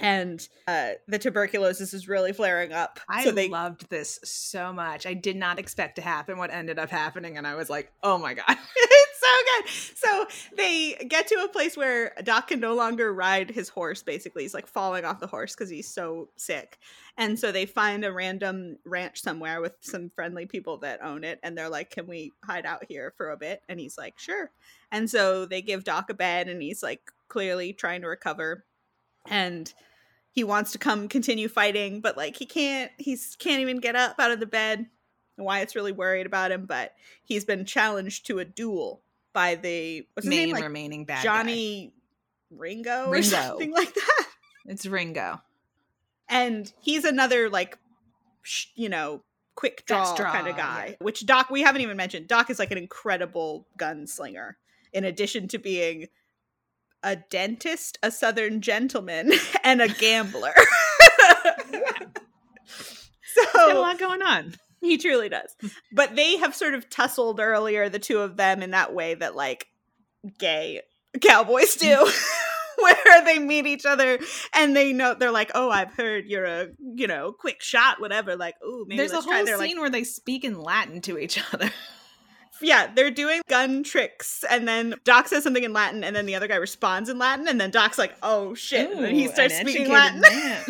And uh, the tuberculosis is really flaring up. I so they loved this so much. I did not expect to happen what ended up happening, and I was like, oh my god. it's so so good. So they get to a place where Doc can no longer ride his horse, basically. He's like falling off the horse because he's so sick. And so they find a random ranch somewhere with some friendly people that own it. And they're like, Can we hide out here for a bit? And he's like, Sure. And so they give Doc a bed and he's like clearly trying to recover. And he wants to come continue fighting, but like he can't, He can't even get up out of the bed. Wyatt's really worried about him, but he's been challenged to a duel by the what's his Main name? Like remaining bad guy. Johnny Ringo or Ringo. something like that. It's Ringo. And he's another like, sh- you know, quick draw, draw, kind of guy. yeah. Which Doc we haven't even mentioned. Doc is like an incredible gunslinger. In addition to being a dentist, a southern gentleman, and a gambler. Got a lot going on. he truly does. But they have sort of tussled earlier, the two of them, in that way that like gay cowboys do. Mm-hmm. Where they meet each other and they know they're like, oh, I've heard you're a you know quick shot, whatever. Like, oh, maybe There's a whole scene like, where they speak in Latin to each other. Yeah, they're doing gun tricks, and then Doc says something in Latin, and then the other guy responds in Latin, and then Doc's like, oh shit, and he Ooh, starts an speaking Latin. man.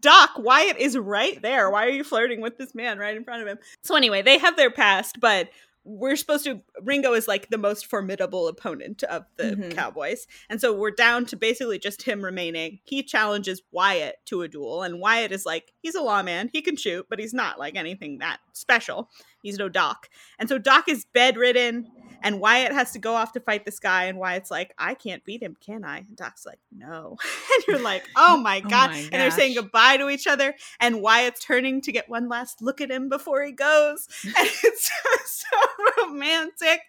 Doc, Wyatt is right there. Why are you flirting with this man right in front of him? So anyway, they have their past, but we're supposed to Ringo is like the most formidable opponent of the Mhm. Cowboys. And so we're down to basically just him remaining. He challenges Wyatt to a duel and Wyatt is like he's a lawman. He can shoot, but he's not like anything that special. He's no Doc. And so Doc is bedridden and Wyatt has to go off to fight this guy and Wyatt's like, "I can't beat him, can I?" And Doc's like, "No." and you're like, "Oh, oh my Oh god." my and they're saying goodbye to each other and Wyatt's turning to get one last look at him before he goes. And it's so romantic.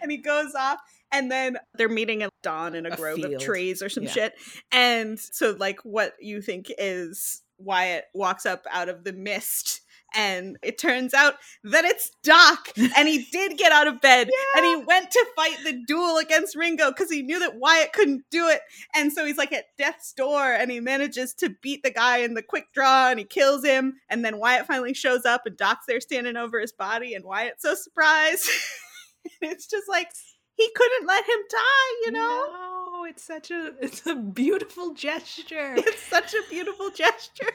And he goes off. And then they're meeting at dawn in a, A grove field. of trees or some Yeah. shit. And so, like, what you think is Wyatt walks up out of the mist. And it turns out that it's Doc. And he did get out of bed. And he went to fight the duel against Ringo because he knew that Wyatt couldn't do it. And so he's like at death's door and he manages to beat the guy in the quick draw and he kills him. And then Wyatt finally shows up and Doc's there standing over his body and Wyatt's so surprised. it's just like he couldn't let him die, you know? No, it's such a it's a beautiful gesture. It's such a beautiful gesture.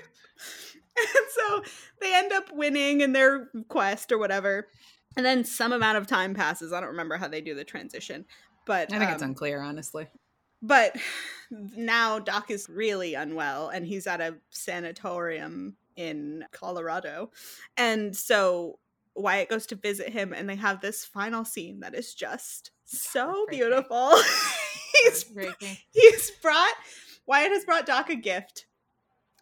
And so they end up winning in their quest or whatever. And then some amount of time passes. I don't remember how they do the transition. But I think it's um, unclear, honestly. But now Doc is really unwell and he's at a sanatorium in Colorado. And so Wyatt goes to visit him and they have this final scene that is just so beautiful. he's he's brought Wyatt has brought Doc a gift.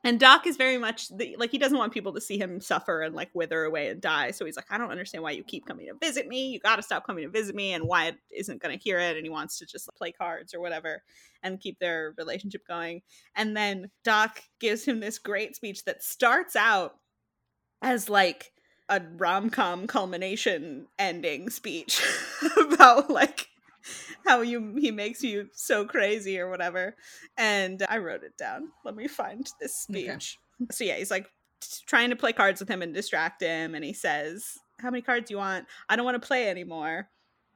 And Doc is very much the, like he doesn't want people to see him suffer and like wither away and die. So he's like, I don't understand why you keep coming to visit me. You got to stop coming to visit me. And Wyatt isn't going to hear it, and he wants to just play cards or whatever and keep their relationship going. And then Doc gives him this great speech that starts out as like a rom com culmination ending speech about like how you he makes you so crazy or whatever. And I wrote it down. Let me find this Okay. speech. So yeah, he's like trying to play cards with him and distract him, and he says, "How many cards do you want? I don't want to play anymore.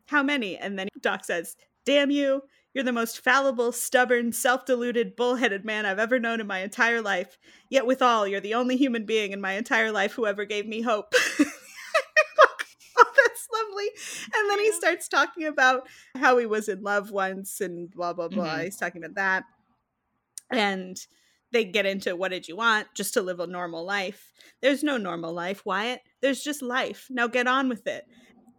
How many?" And then Doc says, "Damn you." You're the most fallible, stubborn, self deluded, bullheaded man I've ever known in my entire life. Yet, withal, you're the only human being in my entire life who ever gave me hope. And then he starts talking about how he was in love once and blah, blah, blah. Mhm. He's talking about that. And they get into what did you want? Just to live a normal life. There's no normal life, Wyatt. There's just life. Now get on with it.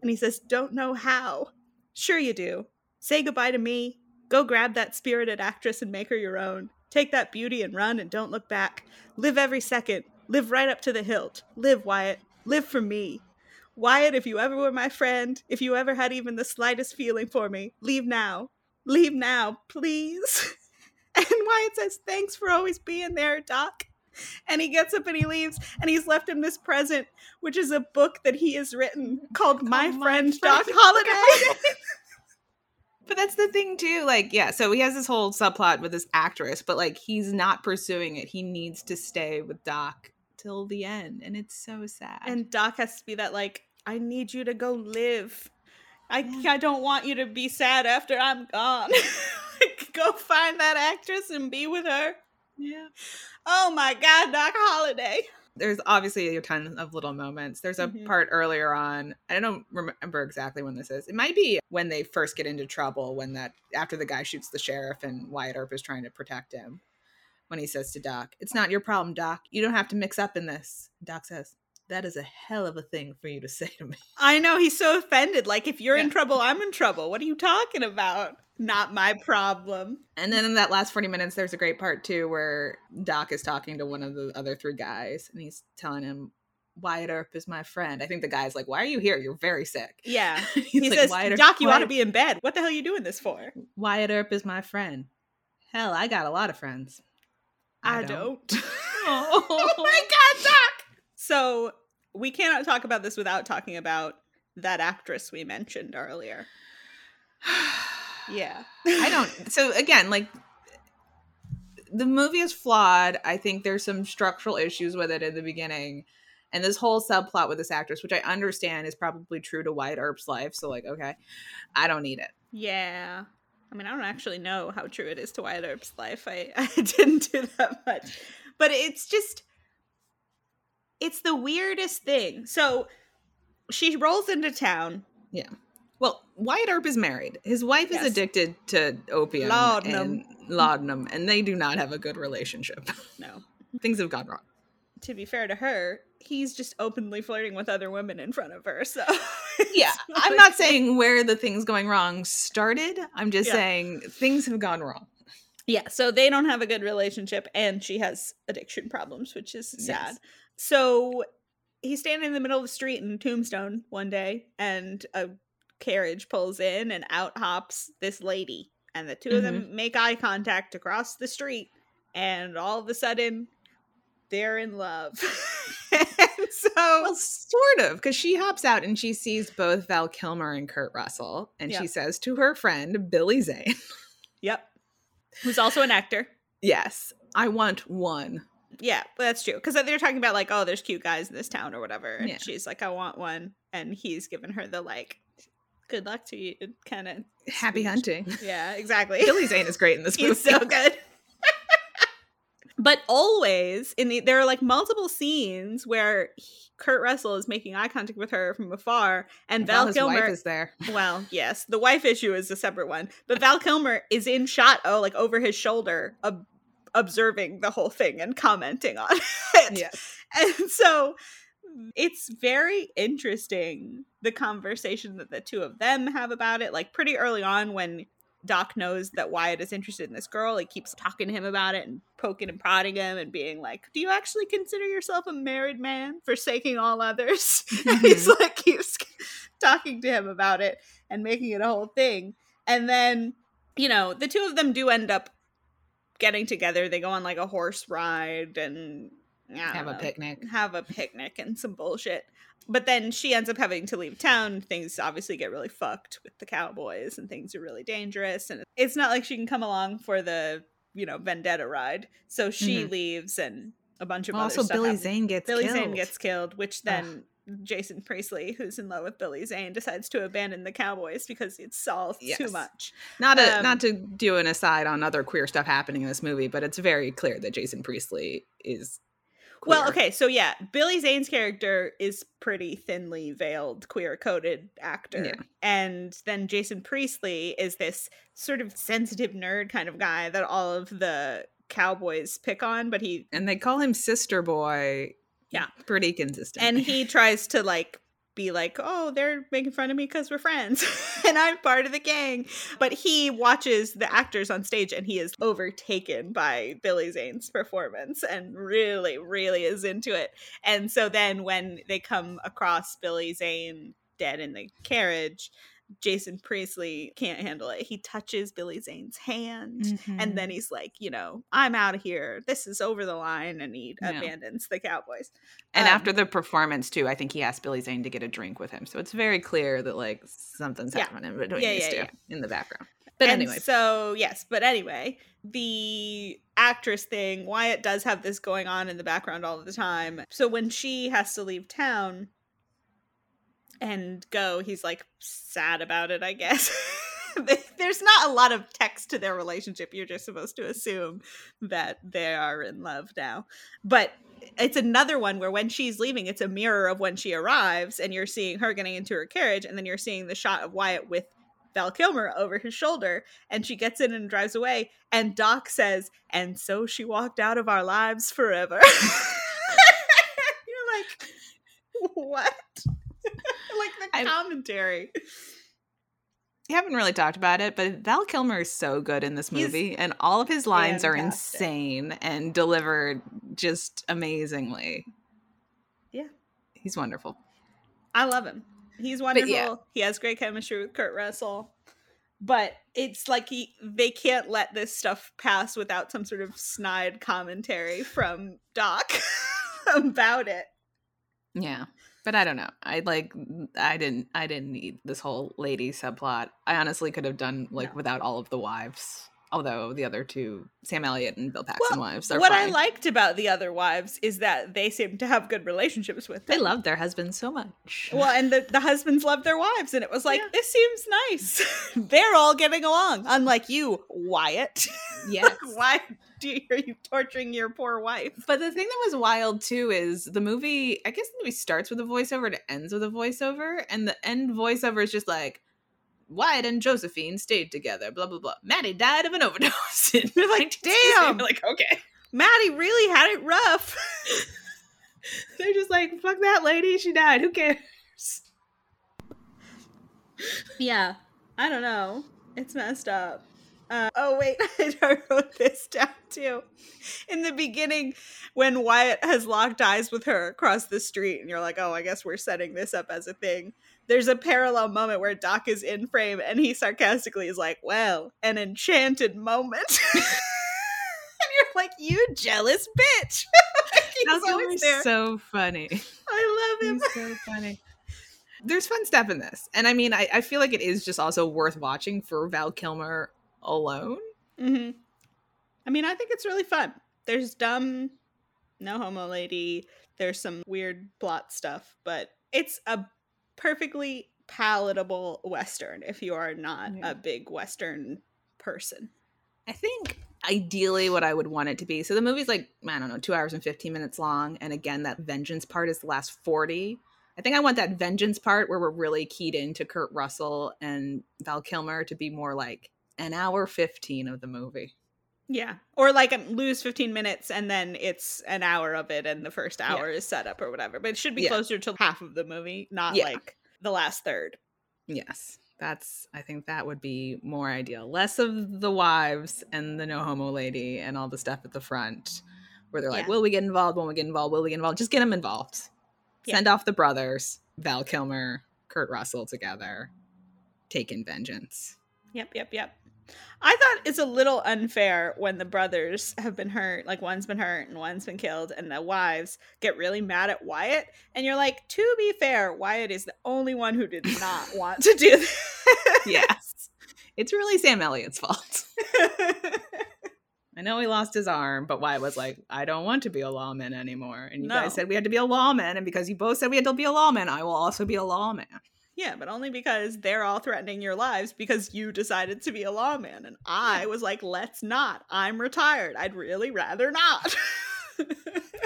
And he says, Don't know how. Sure, you do. Say goodbye to me. Go grab that spirited actress and make her your own. Take that beauty and run and don't look back. Live every second. Live right up to the hilt. Live, Wyatt. Live for me. Wyatt, if you ever were my friend, if you ever had even the slightest feeling for me, leave now. Leave now, please. And Wyatt says, Thanks for always being there, Doc. And he gets up and he leaves, and he's left him this present, which is a book that he has written called My, Called My Friend, Friend Doc Doc Holliday. But that's the thing too. Like, yeah, so he has this whole subplot with this actress, but like he's not pursuing it. He needs to stay with Doc till the end, and it's so sad. and Doc has to be that, like, I need you to go live. I, I don't want you to be sad after I'm gone. go find that actress and be with her. Yeah. Oh my God, Doc Holliday. There's obviously a ton of little moments. There's a Mhm. part earlier on. I don't remember exactly when this is. It might be when they first get into trouble. When that after the guy shoots the sheriff and Wyatt Earp is trying to protect him. When he says to Doc, "It's not your problem, Doc. You don't have to mix up in this." Doc says, "That is a hell of a thing for you to say to me." I know he's so offended. Like, if you're in trouble, I'm in trouble. What are you talking about? Not my problem. And then in that last 40 minutes, there's a great part too where Doc is talking to one of the other three guys and he's telling him, Wyatt Earp is my friend. I think the guy's like, Why are you here? You're very sick. Yeah. He like, says, "Wyatt Earp- Doc, you ought to be in bed. What the hell are you doing this for? Wyatt Earp is my friend. Hell, I got a lot of friends. I, don't. oh oh my God, Doc! So, we cannot talk about this without talking about that actress we mentioned earlier. Yeah. I don't. So again, like the movie is flawed. I think there's some structural issues with it in the beginning. And this whole subplot with this actress, which I understand is probably true to Wyatt Earp's life. So, like, okay, I don't need it. Yeah. I mean, I don't actually know how true it is to Wyatt Earp's life. I, I didn't do that much. But it's just, it's the weirdest thing. So she rolls into town. Yeah. Well, Wyatt Earp is married. His wife Yes. is addicted to opium Laudanum. and laudanum, and they do not have a good relationship. No. Things have gone wrong. To be fair to her, he's just openly flirting with other women in front of her. So, Yeah, it's I'm like- not saying where the things going wrong started. I'm just Yeah. saying things have gone wrong. Yeah, so they don't have a good relationship, and she has addiction problems, which is sad. Yes. So he's standing in the middle of the street in Tombstone one day, and a carriage pulls in, and out hops this lady. And the 2 of mm-hmm. them make eye contact across the street, and all of a sudden, they're in love. and so, Well, sort of, because she hops out and she sees both Val Kilmer and Kurt Russell, and Yeah. she says to her friend Billy Zane, yep, who's also an actor. "Yes, I want one." Yeah, that's true. Because they're talking about like, oh, there's cute guys in this town or whatever, and Yeah. she's like, I want one, and he's giving her the like, good luck to you, kind of. Happy hunting. Yeah, exactly. Billy Zane is great in this movie. he's so good. but always in the there are like multiple scenes where he- Kurt Russell is making eye contact with her from afar, and Well, Val his Kilmer wife is there. well, yes, the wife issue is a separate one, but Val Kilmer is in shot, oh, like over his shoulder, ob- observing the whole thing and commenting on it. Yes. And so it's very interesting the conversation that the two of them have about it. Like pretty early on, when Doc knows that Wyatt is interested in this girl, he keeps talking to him about it and poking and prodding him and being like, Do you actually consider yourself a married man, forsaking all others? And he's mm-hmm. like, keeps talking to him about it and making it a whole thing. And then, you know, the two of them do end up getting together. They go on like a horse ride and Have a picnic. have a picnic and some bullshit. But then she ends up having to leave town. Things obviously get really fucked with the cowboys and things are really dangerous. And it's not like she can come along for the, you know, vendetta ride. So she Mhm. leaves and a bunch of Also, other stuff Billy happens. Zane gets Billy killed. Zane gets killed, which then Jason Priestley, who's in love with Billy Zane, decides to abandon the Cowboys because it's all too much. Not a, Um, not to do an aside on other queer stuff happening in this movie, but it's very clear that Jason Priestley is. Well, okay, so yeah, Billy Zane's character is pretty thinly veiled, queer coded actor. Yeah. And then Jason Priestley is this sort of sensitive nerd kind of guy that all of the cowboys pick on, but he and they call him Sister Boy. Yeah. pretty consistent. and he tries to like be like, oh, they're making fun of me because we're friends and I'm part of the gang. But he watches the actors on stage and he is overtaken by Billy Zane's performance and really, really is into it. And so then when they come across Billy Zane dead in the carriage, Jason Priestley can't handle it. He touches Billy Zane's hand. Mm-hmm. And then he's like, you know, I'm out of here. This is over the line. And he Yeah. abandons the Cowboys. And Um, after the performance too, I think he asked Billy Zane to get a drink with him. So it's very clear that like something's Yeah. happening between Yeah, these two yeah. in the background. But and anyway, so yes, but anyway, the actress thing, Wyatt does have this going on in the background all the time. So when she has to leave town, and go. He's like sad about it, I guess. There's not a lot of text to their relationship. You're just supposed to assume that they are in love now. But it's another one where when she's leaving, it's a mirror of when she arrives, and you're seeing her getting into her carriage, and then you're seeing the shot of Wyatt with Val Kilmer over his shoulder, and she gets in and drives away. And Doc says, "And so she walked out of our lives forever." you're like, what? like the I- commentary. We haven't really talked about it, but Val Kilmer is so good in this He's movie, and all of his lines are insane and delivered just amazingly. Yeah. He's wonderful. I love him. He's wonderful. He has great chemistry with Kurt Russell. But it's like he they can't let this stuff pass without some sort of snide commentary from Doc about it. Yeah. But I don't know. I like I didn't I didn't need this whole lady subplot. I honestly could have done like No. without all of the wives. Although the other two, Sam Elliott and Bill Paxton Well, wives, are what I liked about the other wives is that they seem to have good relationships with They them. love their husbands so much. Well, and the, the husbands love their wives, and it was like, Yeah. this seems nice. They're all getting along, unlike you, Wyatt. yes. Why do you, are you torturing your poor wife? But the thing that was wild too is the movie. I guess the movie starts with a voiceover and it ends with a voiceover, and the end voiceover is just like Wyatt and Josephine stayed together. Blah blah blah. Maddie died of an overdose. And You're like, damn. like okay. Maddie really had it rough. They're just like fuck that lady. She died. Who cares? yeah, I don't know. It's messed up. Uh, oh wait, I wrote this down too. In the beginning, when Wyatt has locked eyes with her across the street, and you're like, "Oh, I guess we're setting this up as a thing." There's a parallel moment where Doc is in frame, and he sarcastically is like, "Well, an enchanted moment." and you're like, "You jealous bitch!" He's Val always there. so funny. I love him. He's so funny. There's fun stuff in this, and I mean, I, I feel like it is just also worth watching for Val Kilmer alone. hmm I mean, I think it's really fun. There's dumb, no homo lady. There's some weird plot stuff, but it's a perfectly palatable Western if you are not Yeah. a big Western person. I think ideally what I would want it to be. So the movie's like, I don't know, two hours and 15 minutes long. And again, that vengeance part is the last 40. I think I want that vengeance part where we're really keyed into Kurt Russell and Val Kilmer to be more like an hour 15 of the movie. Yeah. Or like um, lose 15 minutes and then it's an hour of it and the first hour is set up or whatever. But it should be Yeah. closer to half of the movie, not Yeah. like the last third. Yes. That's, I think that would be more ideal. Less of the wives and the no homo lady and all the stuff at the front where they're like, Yeah. will we get involved? Will we get involved? Will we get involved? Just get them involved. Yeah. Send off the brothers, Val Kilmer, Kurt Russell together, taking vengeance. Yep, yep, yep. I thought it's a little unfair when the brothers have been hurt, like one's been hurt and one's been killed, and the wives get really mad at Wyatt. And you're like, to be fair, Wyatt is the only one who did not want to do that. yes. It's really Sam Elliott's fault. I know he lost his arm, but Wyatt was like, I don't want to be a lawman anymore. And you No. guys said we had to be a lawman. And because you both said we had to be a lawman, I will also be a lawman. Yeah, but only because they're all threatening your lives because you decided to be a lawman. And I was like, let's not. I'm retired. I'd really rather not.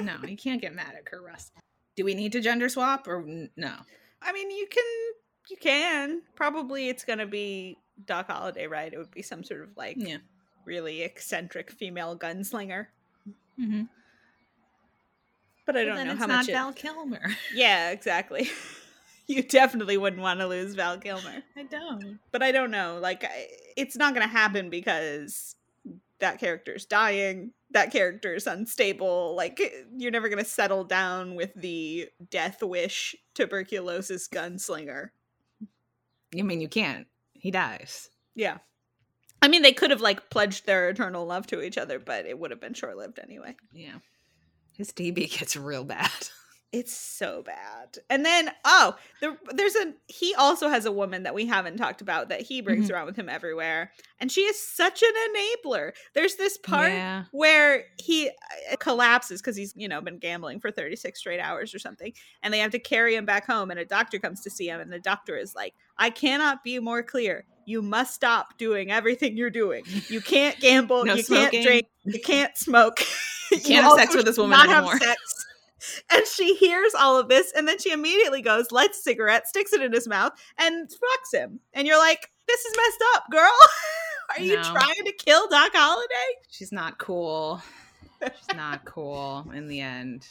No, you can't get mad at Kurt Russell. Do we need to gender swap or no? I mean, you can, you can. Probably it's going to be Doc Holliday, right? It would be some sort of like Yeah. really eccentric female gunslinger. Mm-hmm. But I Well, don't know it's how not much. it- Val Kilmer. yeah, exactly. you definitely wouldn't want to lose Val Kilmer. I don't. But I don't know. Like, I- it's not going to happen because that character's dying. That character is unstable. Like, you're never going to settle down with the death wish tuberculosis gunslinger. I mean, you can't. He dies. Yeah. I mean, they could have, like, pledged their eternal love to each other, but it would have been short lived anyway. Yeah. His TB gets real bad. It's so bad. And then, oh, there, there's a he also has a woman that we haven't talked about that he brings Mhm. around with him everywhere, and she is such an enabler. There's this part Yeah. where he uh, collapses because he's you know been gambling for 36 straight hours or something, and they have to carry him back home, and a doctor comes to see him, and the doctor is like, "I cannot be more clear. You must stop doing everything you're doing. You can't gamble. No you smoking. can't drink. You can't smoke. You can't have sex with this woman not anymore." Have sex. And she hears all of this, and then she immediately goes, lights a cigarette, sticks it in his mouth, and fucks him. And you're like, "This is messed up, girl. Are you trying to kill Doc Holliday?" She's not cool. She's not cool in the end.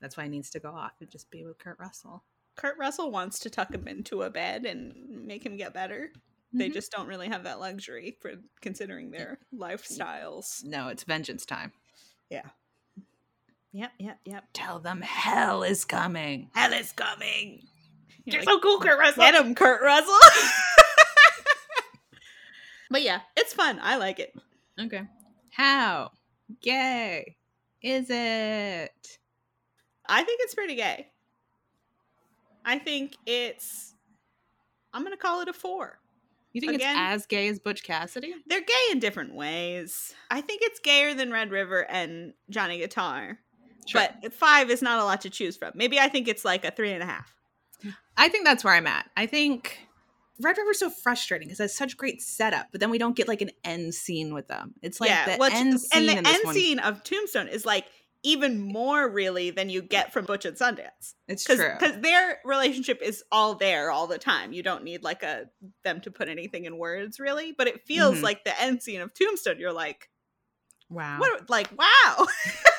That's why he needs to go off and just be with Kurt Russell. Kurt Russell wants to tuck him into a bed and make him get better. They Mhm. just don't really have that luxury for considering their lifestyles. No, it's vengeance time. Yep, yep, yep. Tell them hell is coming. Hell is coming. You're You're like, so cool, Kurt Russell. Get him, Kurt Russell. but yeah, it's fun. I like it. Okay. How gay is it? I think it's pretty gay. I think it's. I'm gonna call it a four. You think Again- it's as gay as Butch Cassidy? They're gay in different ways. I think it's gayer than Red River and Johnny Guitar. But five is not a lot to choose from. Maybe I think it's like a three and a half. I think that's where I'm at. I think Red River's so frustrating because it's such great setup, but then we don't get like an end scene with them. It's like the well, end scene and the end one. scene of Tombstone is like even more really than you get from Butch and Sundance. It's true. because their relationship is all there all the time. You don't need like a them to put anything in words really, but it feels Mhm. like the end scene of Tombstone. You're like, Wow. what? Like, wow,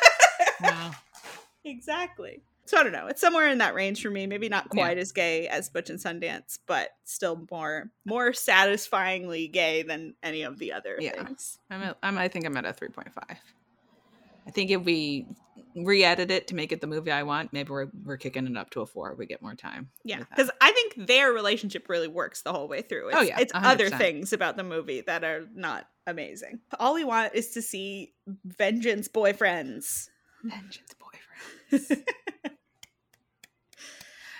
wow. exactly. So I don't know. It's somewhere in that range for me. Maybe not Yeah. quite as gay as Butch and Sundance, but still more more satisfyingly gay than any of the other Yeah. things. I'm, at, I'm I think I'm at a 3.5. I think if we re-edit it to make it the movie I want, maybe we're we're kicking it up to a 4. We get more time. Yeah, because I think their relationship really works the whole way through. Oh, it's, Oh, yeah, it's 100%. other things about the movie that are not amazing. All we want is to see vengeance boyfriends. Vengeance boyfriend.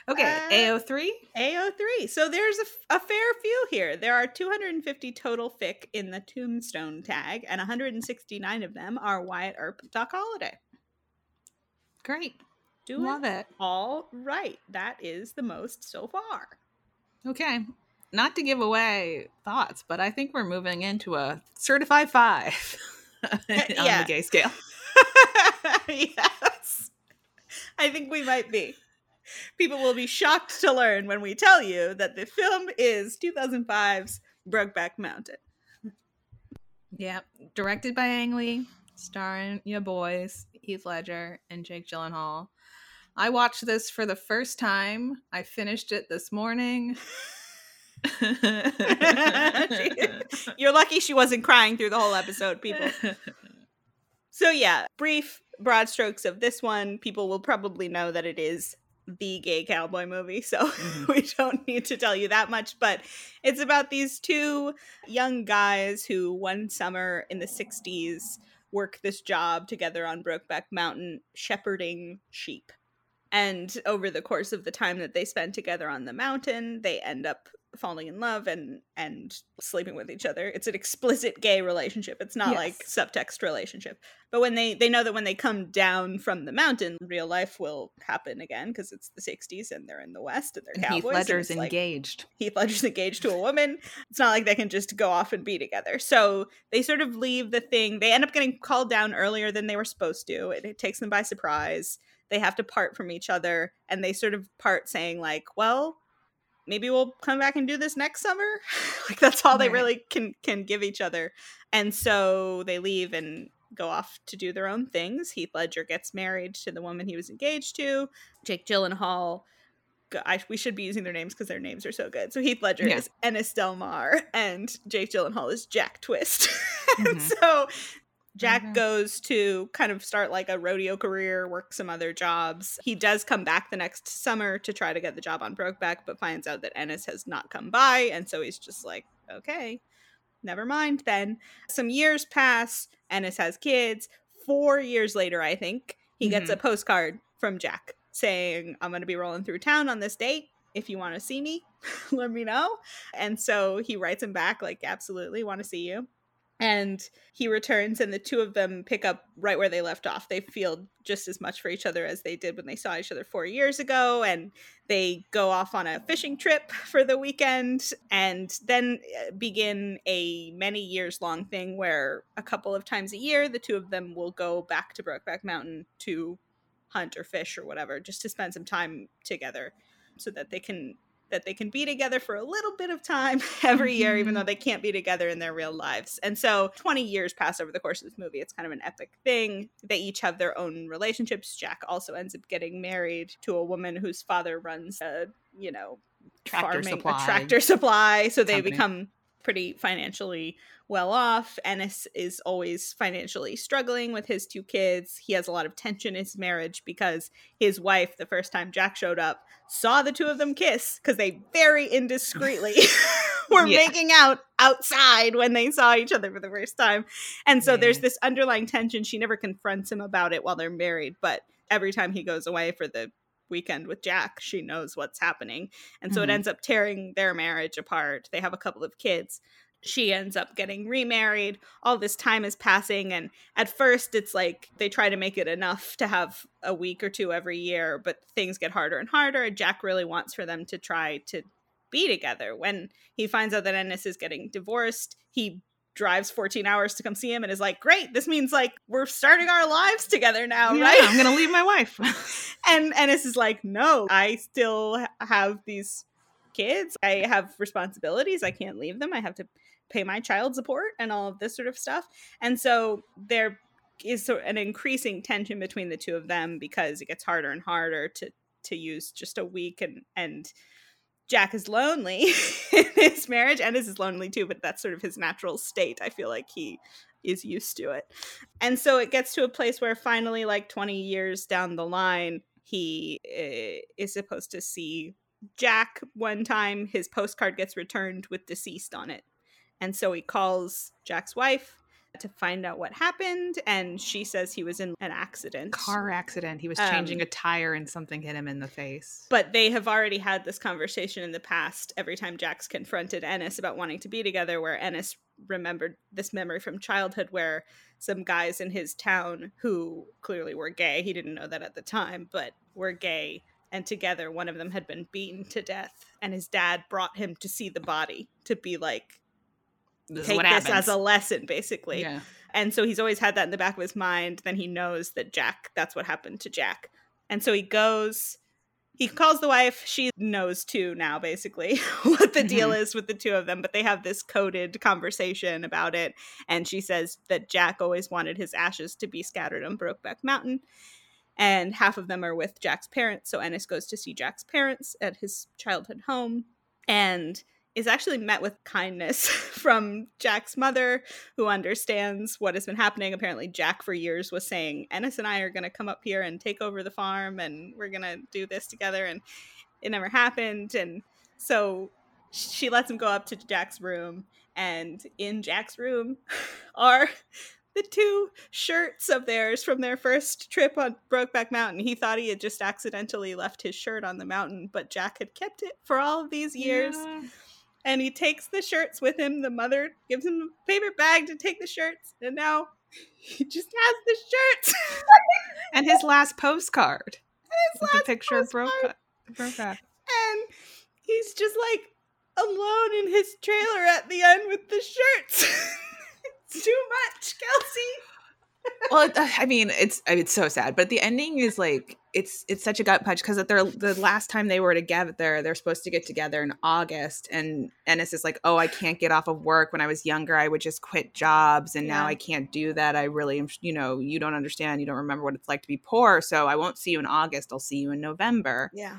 Okay, Uh, AO3. AO3. So there's a fair few here. There are 250 total fic in the Tombstone tag, and 169 of them are Wyatt Earp Doc Holliday. Great. Do Love it. all right. That is the most so far. Okay. Not to give away thoughts, but I think we're moving into a certified 5 on Yeah. the gay scale. yes. I think we might be. People will be shocked to learn when we tell you that the film is 2005's Brokeback Mountain. Yeah, directed by Ang Lee, starring your boys Heath Ledger and Jake Gyllenhaal. I watched this for the first time. I finished it this morning. You're lucky she wasn't crying through the whole episode, people. So, yeah, brief, broad strokes of this one. People will probably know that it is the gay cowboy movie, so Mhm. we don't need to tell you that much. But it's about these two young guys who, one summer in the 60s, work this job together on Brokeback Mountain shepherding sheep. And over the course of the time that they spend together on the mountain, they end up falling in love and and sleeping with each other. It's an explicit gay relationship. It's not like subtext relationship. But when they they know that when they come down from the mountain, real life will happen again because it's the 60s and they're in the west and they're And cowboys. Heath and Ledger's like- engaged. Heath Ledger's engaged to a woman. It's not like they can just go off and be together. So they sort of leave the thing. They end up getting called down earlier than they were supposed to. It, it takes them by surprise. They have to part from each other, and they sort of part saying like, "Well, maybe we'll come back and do this next summer." like that's all they really can can give each other. And so they leave and go off to do their own things. Heath Ledger gets married to the woman he was engaged to. Jake Gyllenhaal I, we should be using their names because their names are so good. So Heath Ledger Yeah. is Ennis Del Mar, and Jake Gyllenhaal is Jack Twist. and Mhm. so Jack Okay. goes to kind of start like a rodeo career, work some other jobs. He does come back the next summer to try to get the job on Brokeback, but finds out that Ennis has not come by, and so he's just like, okay, never mind then. Some years pass. Ennis has kids. Four years later, I think, he gets a mm-hmm. postcard from Jack saying, I'm going to be rolling through town on this date. If you want to see me, let me know. And so he writes him back, like, absolutely want to see you and he returns and the two of them pick up right where they left off. They feel just as much for each other as they did when they saw each other four years ago and they go off on a fishing trip for the weekend and then uh, begin a many years long thing where a couple of times a year the two of them will go back to brokeback mountain to hunt or fish or whatever just to spend some time together so that they can that they can be together for a little bit of time every year, even though mm-hmm. they can't be together in their real lives. And so 20 years pass over the course of this movie. It's kind of an epic thing. They each have their own relationships. Jack also ends up getting married to a woman whose father runs a, you know, tractor farming, supply. a tractor supply. So they company. become pretty financially well off. Ennis is always financially struggling with his two kids. He has a lot of tension in his marriage because his wife, the first time Jack showed up, saw the two of them kiss because they very indiscreetly were yeah. making out outside when they saw each other for the first time. And so yeah. there's this underlying tension. She never confronts him about it while they're married, but every time he goes away for the weekend with Jack, she knows what's happening. And so mm-hmm. it ends up tearing their marriage apart. They have a couple of kids she ends up getting remarried. All this time is passing. And at first, it's like they try to make it enough to have a week or two every year, but things get harder and harder. Jack really wants for them to try to be together. When he finds out that Ennis is getting divorced, he drives 14 hours to come see him and is like, Great, this means like we're starting our lives together now, yeah, right? I'm gonna leave my wife. and Ennis is like, No, I still have these kids. I have responsibilities. I can't leave them. I have to pay my child support and all of this sort of stuff. And so there is an increasing tension between the two of them because it gets harder and harder to to use just a week and and Jack is lonely in his marriage and is lonely too, but that's sort of his natural state. I feel like he is used to it. And so it gets to a place where finally like 20 years down the line he uh, is supposed to see Jack one time his postcard gets returned with deceased on it and so he calls Jack's wife to find out what happened and she says he was in an accident. Car accident. He was changing um, a tire and something hit him in the face. but they have already had this conversation in the past every time jack's confronted ennis about wanting to be together where ennis remembered this memory from childhood where some guys in his town who clearly were gay he didn't know that at the time but were gay and together one of them had been beaten to death and his dad brought him to see the body to be like this take this as a lesson basically. Yeah. and so he's always had that in the back of his mind then he knows that jack that's what happened to jack. And so he goes he calls the wife. She knows too now basically what the deal mm-hmm. is with the two of them but they have this coded conversation about it. And she says that jack always wanted his ashes to be scattered on brokeback mountain. And half of them are with jack's parents. So ennis goes to see jack's parents at his childhood home. And is actually met with kindness from Jack's mother, who understands what has been happening. Apparently, Jack for years was saying, Ennis and I are going to come up here and take over the farm and we're going to do this together. And it never happened. And so she lets him go up to Jack's room. And in Jack's room are the two shirts of theirs from their first trip on Brokeback Mountain. He thought he had just accidentally left his shirt on the mountain, but Jack had kept it for all of these years. Yeah and he takes the shirts with him. The mother gives him a paper bag to take the shirts, and now he just has the shirts and his last postcard. And his last picture postcard. of. And he's just like alone in his trailer at the end with the shirts. it's too much, Kelsey well, I mean, it's it's so sad, but the ending is like it's it's such a gut punch because they're the last time they were together, they're, they're supposed to get together in August, and Ennis is like, "Oh, I can't get off of work. When I was younger, I would just quit jobs, and yeah. now I can't do that. I really, you know, you don't understand. You don't remember what it's like to be poor. So I won't see you in August. I'll see you in November." Yeah.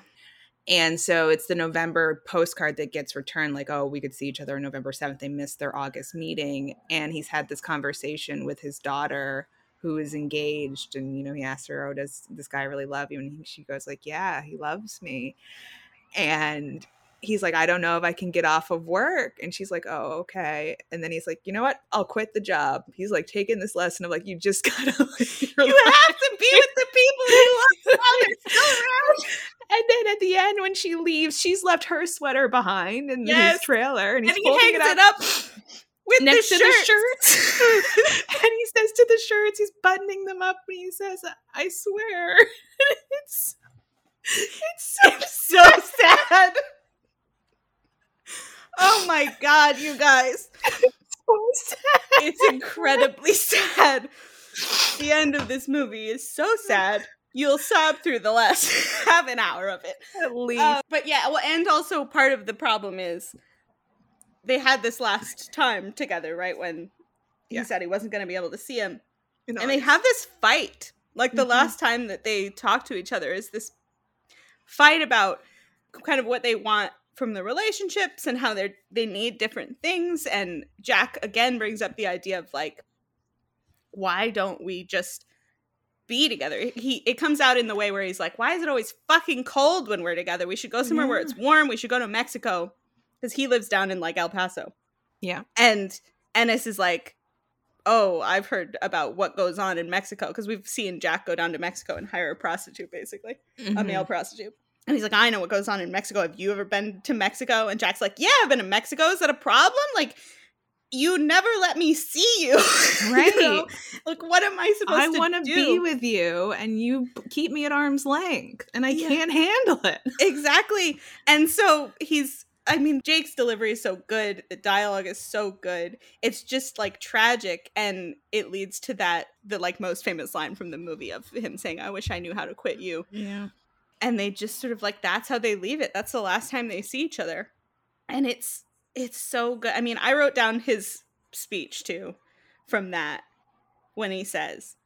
And so it's the November postcard that gets returned, like, oh, we could see each other on November 7th. They missed their August meeting. And he's had this conversation with his daughter who is engaged and you know he asks her oh does this guy really love you? And he, she goes like yeah he loves me. And he's like i don't know if i can get off of work. And she's like oh okay. And then he's like you know what? I'll quit the job. He's like taking this lesson of like you just gotta you have to be with people you love are still around. And then at the end, when she leaves, she's left her sweater behind in Yes. his trailer, and he's And he hangs it it up, up with next the to the shirt. shirts. and he says to the shirts, he's buttoning them up, and he says, "I swear." it's it's so It's so sad. Oh my god, you guys. It's, so sad. It's incredibly sad. The end of this movie is so sad. You'll sob through the last half an hour of it. At least. Uh, but yeah, well, and also part of the problem is they had this last time together, right? When he Yeah. said he wasn't going to be able to see him. You know, and they have this fight. Like the Mhm. last time that they talk to each other is this fight about kind of what they want from the relationships and how they're they need different things. And Jack again brings up the idea of like, why don't we just be together? He it comes out in the way where he's like, why is it always fucking cold when we're together? We should go somewhere where it's warm. We should go to Mexico because he lives down in like El Paso. Yeah. And Ennis is like, oh, I've heard about what goes on in Mexico because we've seen Jack go down to Mexico and hire a prostitute, basically, a Mhm. male prostitute. And he's like, I know what goes on in Mexico. Have you ever been to Mexico? And Jack's like, Yeah, I've been to Mexico. Is that a problem? Like, you never let me see you. You Right. know? Like, what am I supposed I to do? I want to be with you, and you keep me at arm's length, and I Yeah. can't handle it. exactly. And so he's I mean, Jake's delivery is so good. The dialogue is so good. It's just like tragic and it leads to that the like most famous line from the movie of him saying, I wish I knew how to quit you. Yeah. And they just sort of like that's how they leave it. That's the last time they see each other. And it's it's so good. I mean, I wrote down his speech too from that when he says,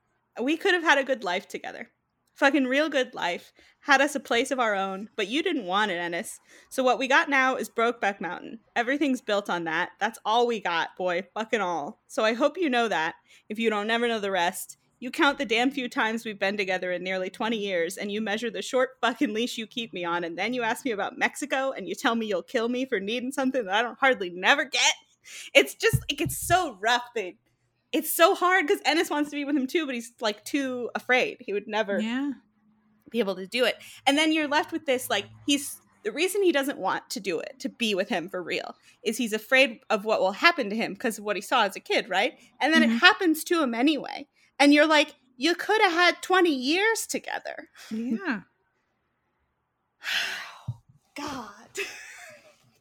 We could have had a good life together. Fucking real good life. Had us a place of our own, but you didn't want it, Ennis. So what we got now is Brokeback Mountain. Everything's built on that. That's all we got, boy. Fucking all. So I hope you know that. If you don't never know the rest, you count the damn few times we've been together in nearly 20 years, and you measure the short fucking leash you keep me on, and then you ask me about Mexico, and you tell me you'll kill me for needing something that I don't hardly never get. It's just like it's so rough. They, it's so hard because Ennis wants to be with him too, but he's like too afraid. He would never Yeah. be able to do it. And then you're left with this like he's the reason he doesn't want to do it, to be with him for real, is he's afraid of what will happen to him because of what he saw as a kid, right? And then it Mhm. happens to him anyway. And you're like, you could have had 20 years together. Yeah. God.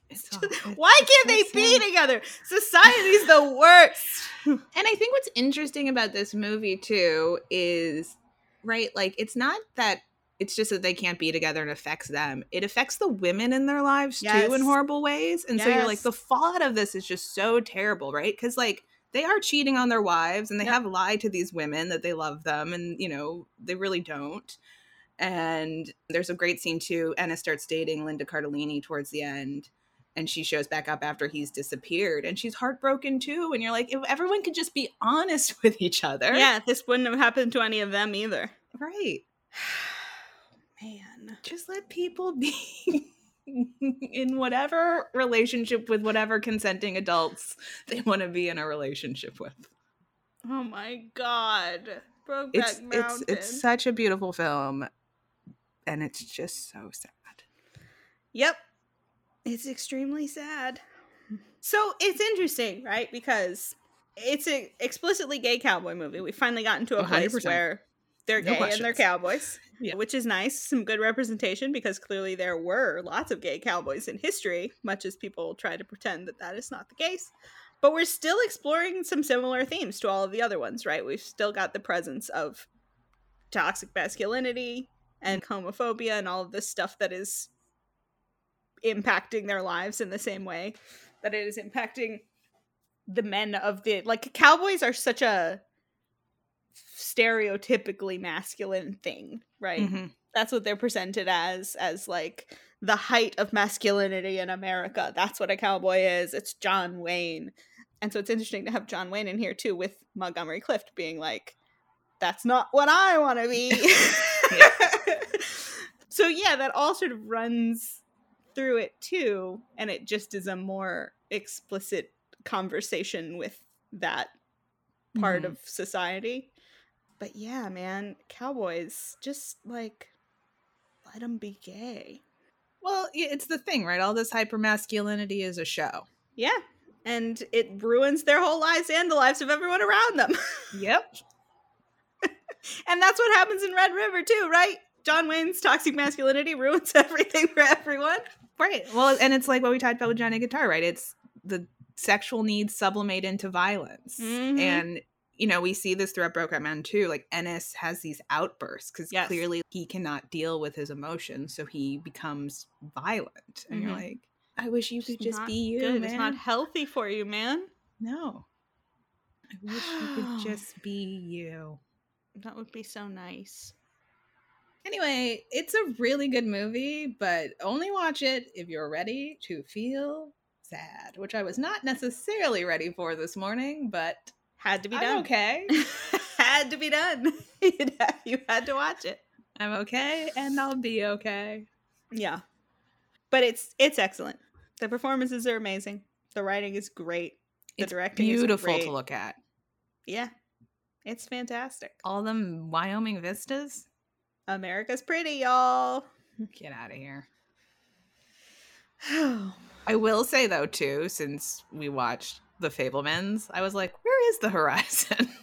It's all- it's- Why can't they be sad. together? Society's the worst. And I think what's interesting about this movie too is right, like it's not that it's just that they can't be together and affects them. It affects the women in their lives Yes. too in horrible ways. And so you're like the fallout of this is just so terrible, right? Cuz like they are cheating on their wives and they Yep. have lied to these women that they love them and you know, they really don't. And there's a great scene too. Enna starts dating Linda Cardellini towards the end and she shows back up after he's disappeared and she's heartbroken too and you're like if everyone could just be honest with each other Yeah, this wouldn't have happened to any of them either. right Man. just let people be in whatever relationship with whatever consenting adults they want to be in a relationship with Oh my god. Brokeback it's Mountain. it's it's such a beautiful film and it's just so sad Yep. It's extremely sad. So it's interesting, right? Because it's an explicitly gay cowboy movie. We finally got into a place 100%. where they're No gay and they're cowboys, Yeah. which is nice. Some good representation because clearly there were lots of gay cowboys in history, much as people try to pretend that that is not the case. But we're still exploring some similar themes to all of the other ones, right? We've still got the presence of toxic masculinity and mm. homophobia and all of this stuff that is impacting their lives in the same way that it is impacting the men of the like cowboys are such a stereotypically masculine thing right? Mhm. that's what they're presented as as like the height of masculinity in america. That's what a cowboy is. It's john wayne. And so it's interesting to have john wayne in here too with montgomery clift being like that's not what i want to be so yeah that all sort of runs through it too and it just is a more explicit conversation with that part Mhm. of society but yeah, man, cowboys just like let them be gay. Well, it's the thing, right? All this hyper masculinity is a show. Yeah, and it ruins their whole lives and the lives of everyone around them. Yep. and that's what happens in Red River too, right? John Wayne's toxic masculinity ruins everything for everyone. Right. Well, and it's like what we talked about with Johnny Guitar, right? It's the sexual needs sublimate into violence. Mhm. And, you know, we see this throughout Brokeback Mountain too. Like, Ennis has these outbursts because Yes. clearly he cannot deal with his emotions. So he becomes violent. And you're Mhm. like, I wish you could It's just be you. Good. Man. It's not healthy for you, man. no. I wish you could just be you. That would be so nice. Anyway, it's a really good movie, but only watch it if you're ready to feel sad, which I was not necessarily ready for this morning, but Had to be I'm done. okay. had to be done. You had to watch it. I'm okay, and I'll be okay. Yeah. But it's it's excellent. The performances are amazing. The writing is great. The It's directing is beautiful to look at. Yeah. It's fantastic. All them Wyoming vistas. America's pretty, y'all. Get out of here. I will say though, too, since we watched The Fabelmans, I was like, where is the horizon?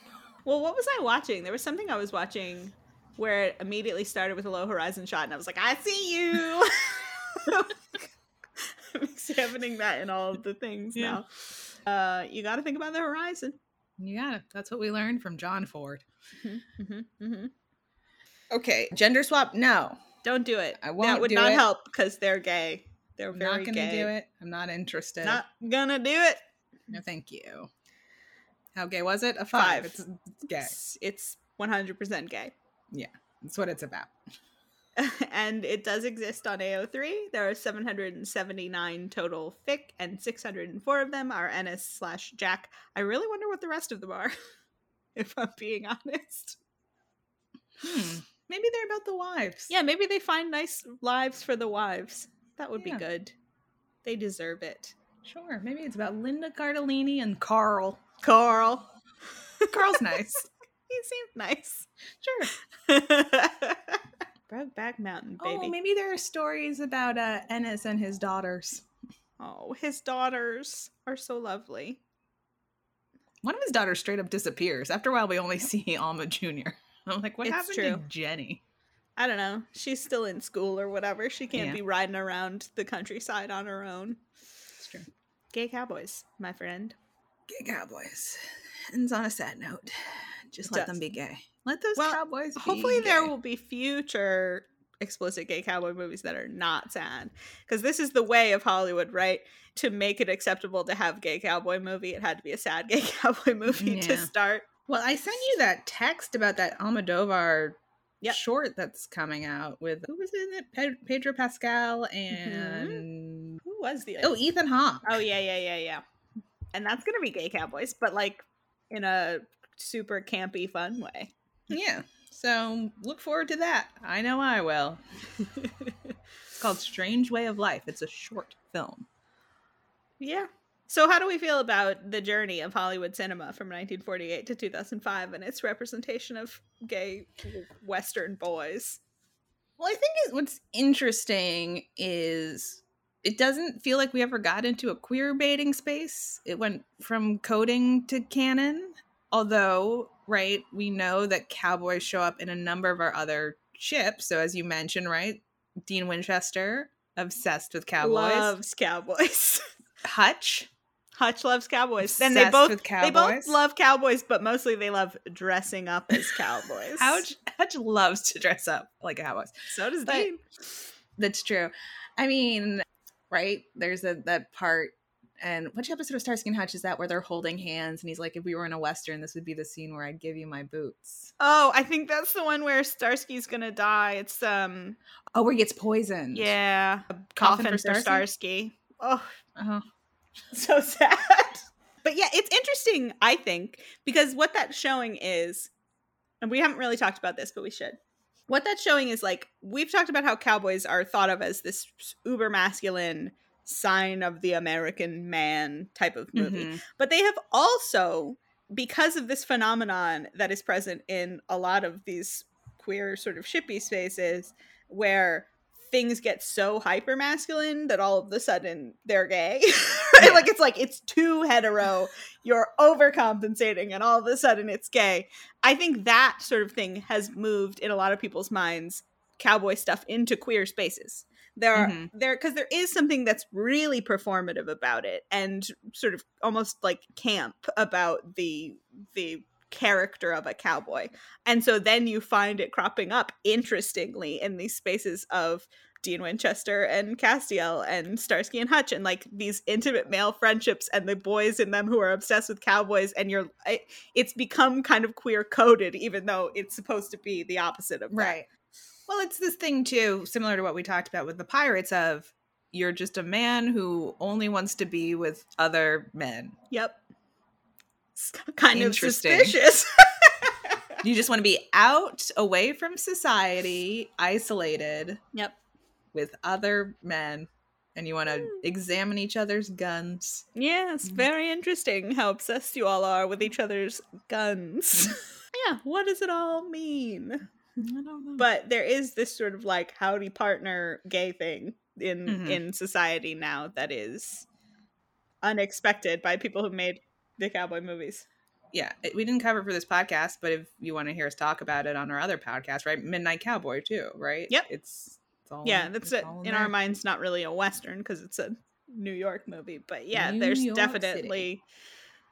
Well, what was I watching? There was something I was watching where it immediately started with a low horizon shot, and I was like, I see you. I'm examining that in all of the things Yeah. now. Uh, you got to think about the horizon. you got it. That's what we learned from John Ford. Mm-hmm, mm-hmm. Okay, gender swap, no. Don't do it. I won't That would do not it. help because they're gay. They're very gay. I'm very not gonna gay. do it. I'm not interested. Not gonna do it. No, thank you. How gay was it? A five. Five. It's, it's gay. It's, it's 100% gay. Yeah, that's what it's about. and it does exist on AO3. There are 779 total fic, and 604 of them are Ennis slash Jack. I really wonder what the rest of them are, if I'm being honest. Hmm. Maybe they're about the wives. Yeah, maybe they find nice lives for the wives. That would Yeah. be good. They deserve it. Sure. Maybe it's about Linda Cardellini and Carl. Carl. Carl's nice. He seemed nice. Sure. Brokeback Mountain, baby. Oh, maybe there are stories about uh, Ennis and his daughters. Oh, his daughters are so lovely. One of his daughters straight up disappears. After a while, we only see Alma Jr. I'm like, what It's happened true. to Jenny? I don't know. She's still in school or whatever. She can't Yeah. be riding around the countryside on her own. Gay cowboys, my friend. Gay cowboys. Ends on a sad note. Just let them be gay. Let those Well, cowboys be Hopefully, there will be future explicit gay cowboy movies that are not sad. Because this is the way of Hollywood, right? To make it acceptable to have gay cowboy movie, it had to be a sad gay cowboy movie to start. Well, I sent you that text about that Almodovar Yep. short that's coming out with who was in it? Pedro Pascal Mm-hmm. and Who was the? oh, Ethan Hawke. Oh yeah, yeah, yeah, yeah. And that's gonna be gay cowboys, but like in a super campy, fun way. yeah. So look forward to that. I know I will. It's called Strange Way of Life. It's a short film. yeah. So how do we feel about the journey of Hollywood cinema from 1948 to 2005 and its representation of gay Western boys? Well, I think what's interesting is it doesn't feel like we ever got into a queer baiting space. It went from coding to canon, although, right, we know that cowboys show up in a number of our other ships. So, as you mentioned, right, Dean Winchester, obsessed with cowboys. Loves cowboys. Hutch, Hutch loves cowboys, and they both with they both love cowboys, but mostly they love dressing up as cowboys. Hutch, Hutch loves to dress up like a cowboy. So does But- Dean. That's true. I mean, right? There's a that part, and which episode of Starsky and Hutch is that where they're holding hands, and he's like, "If we were in a western, this would be the scene where I'd give you my boots." Oh, I think that's the one where Starsky's gonna die. It's um Oh, where he gets poisoned. yeah, a Coffin coffin, for for Starsky? Starsky. Oh, Uh-huh. so sad. But yeah, it's interesting, I think, because what that's showing is, and we haven't really talked about this, but we should. What that's showing is like we've talked about how cowboys are thought of as this uber masculine sign of the American man type of movie. Mhm. but they have also because of this phenomenon that is present in a lot of these queer sort of shippy spaces where things get so hyper masculine that all of a sudden they're gay. right? Yeah. Like it's like it's too hetero. You're overcompensating and all of a sudden it's gay. I think that sort of thing has moved in a lot of people's minds cowboy stuff into queer spaces. There are Mhm. there because there is something that's really performative about it and sort of almost like camp about the the character of a cowboy. And so then you find it cropping up interestingly in these spaces of Dean Winchester and Castiel and Starsky and Hutch and like these intimate male friendships and the boys in them who are obsessed with cowboys and you're it, it's become kind of queer coded even though it's supposed to be the opposite of that. Right. Well, it's this thing too, similar to what we talked about with the pirates of you're just a man who only wants to be with other men. Yep. It's kind of suspicious. You just want to be out, away from society, isolated yep. with other men, and you want to examine each other's guns. Yes, Mhm. very interesting how obsessed you all are with each other's guns. yeah, what does it all mean? I don't know. But there is this sort of like howdy partner gay thing in Mhm. in society now that is unexpected by people who made the cowboy movies. yeah, we didn't cover it for this podcast, but if you want to hear us talk about it on our other podcast, right? Midnight Cowboy too, right? Yep. It's, it's all yeah, that's it. all In there. our minds, not really a western because it's a New York movie. But yeah, New there's York definitely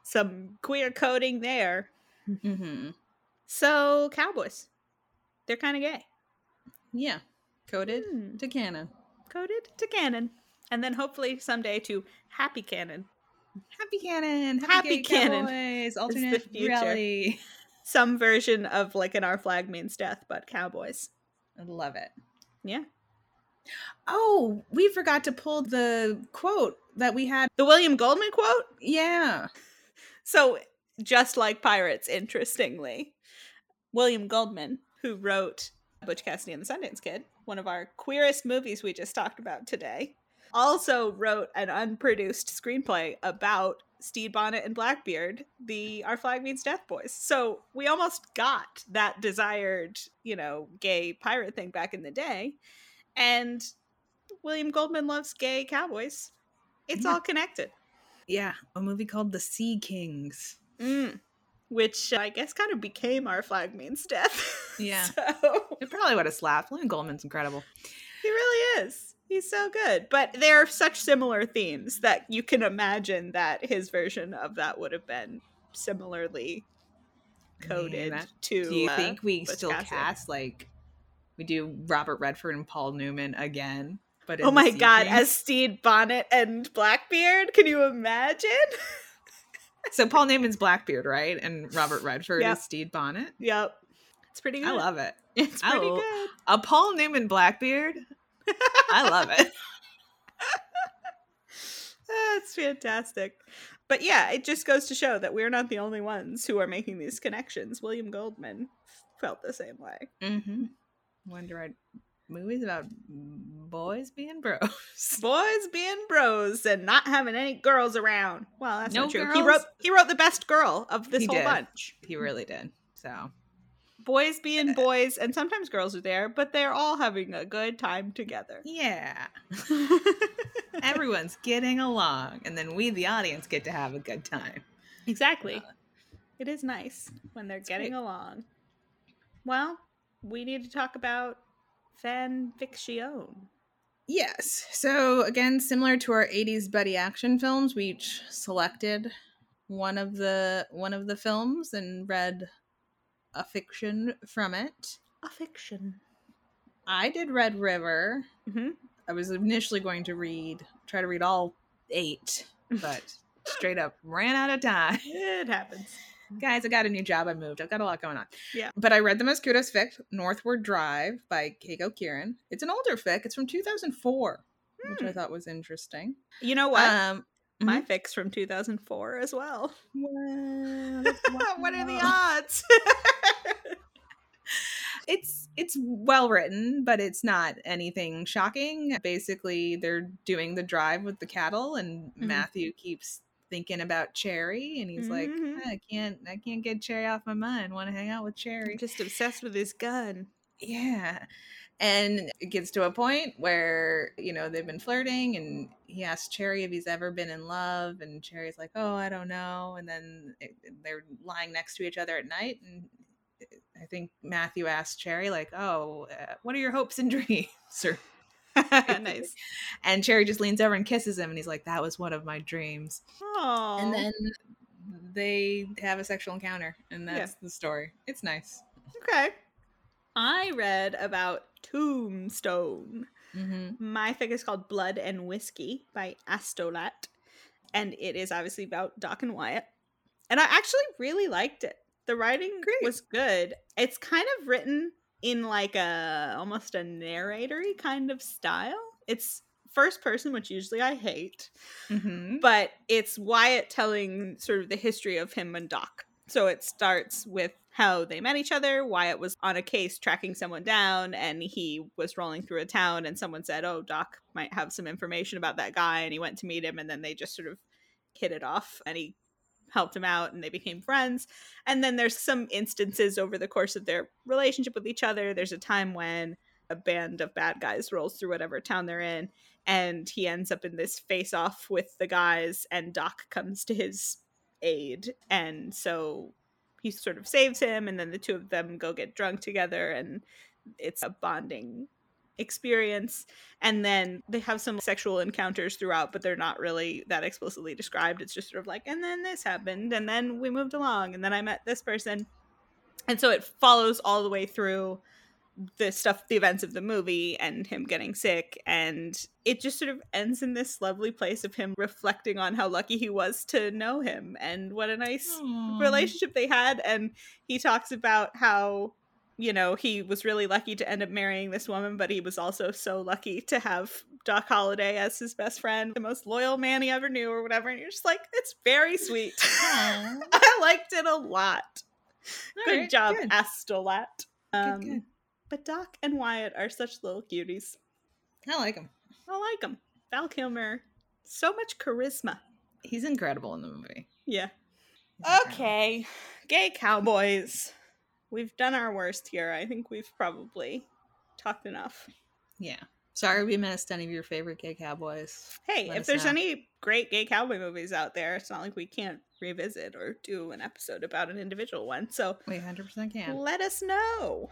some queer coding there. Mhm. So cowboys, they're kind of gay. Yeah, coded Hmm. to canon. coded to canon, and then hopefully someday to happy canon. Happy canon, Happy gay canon Cowboys, alternate future. reality. Some version of like an our flag means death, but cowboys. I love it. Yeah. Oh, we forgot to pull the quote that we had. The William Goldman quote. Yeah. So just like pirates, interestingly, William Goldman, who wrote Butch Cassidy and the Sundance Kid, one of our queerest movies we just talked about today, also wrote an unproduced screenplay about Stede Bonnet and Blackbeard, the Our Flag Means Death Boys. So we almost got that desired, you know, gay pirate thing back in the day. And William Goldman loves gay cowboys. It's Yeah. all connected. Yeah. A movie called The Sea Kings. Mm. Which I guess kind of became Our Flag Means Death. Yeah. so It probably would have slapped. William Goldman's incredible. He really is. He's so good. But there are such similar themes that you can imagine that his version of that would have been similarly coded to. Do you uh, think we still cast like we do Robert Redford and Paul Newman again? But Oh my god, as Stede Bonnet and Blackbeard? Can you imagine? so Paul Newman's Blackbeard, right? And Robert Redford Yep. is Stede Bonnet. yep. It's pretty good. I love it. It's pretty good. A Paul Newman Blackbeard. I love it. That's fantastic. But yeah, it just goes to show that we're not the only ones who are making these connections. William Goldman felt the same way. Mm-hmm. Wonder I movies about boys being bros. Boys being bros and not having any girls around. Well, that's No not true. He wrote he wrote the best girl of this He whole did. bunch. He really did. So Boys being uh, boys, and sometimes girls are there, but they're all having a good time together. yeah, everyone's getting along, and then we, the audience, get to have a good time. exactly. Uh, it is nice when they're getting great. along. Well, we need to talk about fan fiction. Yes. So again, similar to our 80s buddy action films, we each selected one of the one of the films and read a fiction from it. A fiction. I did Red River. hmm I was initially going to read try to read all 8, but straight up ran out of time. It happens. Guys, I got a new job. I moved. I've got a lot going on. Yeah. But I read the most Mosquitoes fic, Northward Drive by Keiko Kieran. It's an older fic. It's from 2004, which I Hmm. thought was interesting. You know what? Um, My fic's from 2004 as well. Well, what are the odds? It's it's well written, but it's not anything shocking. Basically, they're doing the drive with the cattle, and Mhm. Matthew keeps thinking about Cherry, and he's like, Mhm. I can't, I can't get Cherry off my mind. Want to hang out with Cherry? I'm just obsessed with his gun. Yeah. And it gets to a point where, you know, they've been flirting and he asks Cherry if he's ever been in love. And Cherry's like, oh, I don't know. And then it, they're lying next to each other at night. And I think Matthew asked Cherry, like, oh, uh, what are your hopes and dreams? Or, nice. and Cherry just leans over and kisses him. And he's like, that was one of my dreams. Oh. And then they have a sexual encounter. And Yeah. that's the story. It's nice. okay. I read about Tombstone. hmm My fic is called Blood and Whiskey by Astolat. And it is obviously about Doc and Wyatt. And I actually really liked it. The writing Great. was good. It's kind of written in like a almost a narratory kind of style. It's first person, which usually I hate, hmm but it's Wyatt telling sort of the history of him and Doc. So it starts with how they met each other. Wyatt was on a case tracking someone down, and he was rolling through a town, and someone said, Oh, Doc might have some information about that guy. And he went to meet him, and then they just sort of hit it off, and he helped him out, and they became friends. And then there's some instances over the course of their relationship with each other. There's a time when a band of bad guys rolls through whatever town they're in, and he ends up in this face off with the guys, and Doc comes to his aid. And so he sort of saves him, and then the two of them go get drunk together, and it's a bonding experience. And then they have some sexual encounters throughout, but they're not really that explicitly described. It's just sort of like, and then this happened, and then we moved along, and then I met this person. And so it follows all the way through the stuff the events of the movie and him getting sick and it just sort of ends in this lovely place of him reflecting on how lucky he was to know him and what a nice relationship they had and he talks about how you know he was really lucky to end up marrying this woman but he was also so lucky to have doc holliday as his best friend the most loyal man he ever knew or whatever. And you're just like it's very sweet. I liked it a lot. All good right, job good. astolat um, good. but doc and wyatt are such little cuties. I like him. i like them val kilmer so much charisma. He's incredible in the movie. yeah. Okay, gay cowboys. We've done our worst here. I think we've probably talked enough. Yeah. Sorry we missed any of your favorite gay cowboys. Hey, Let if there's know. any great gay cowboy movies out there, it's not like we can't revisit or do an episode about an individual one. So We 100% can. let us know.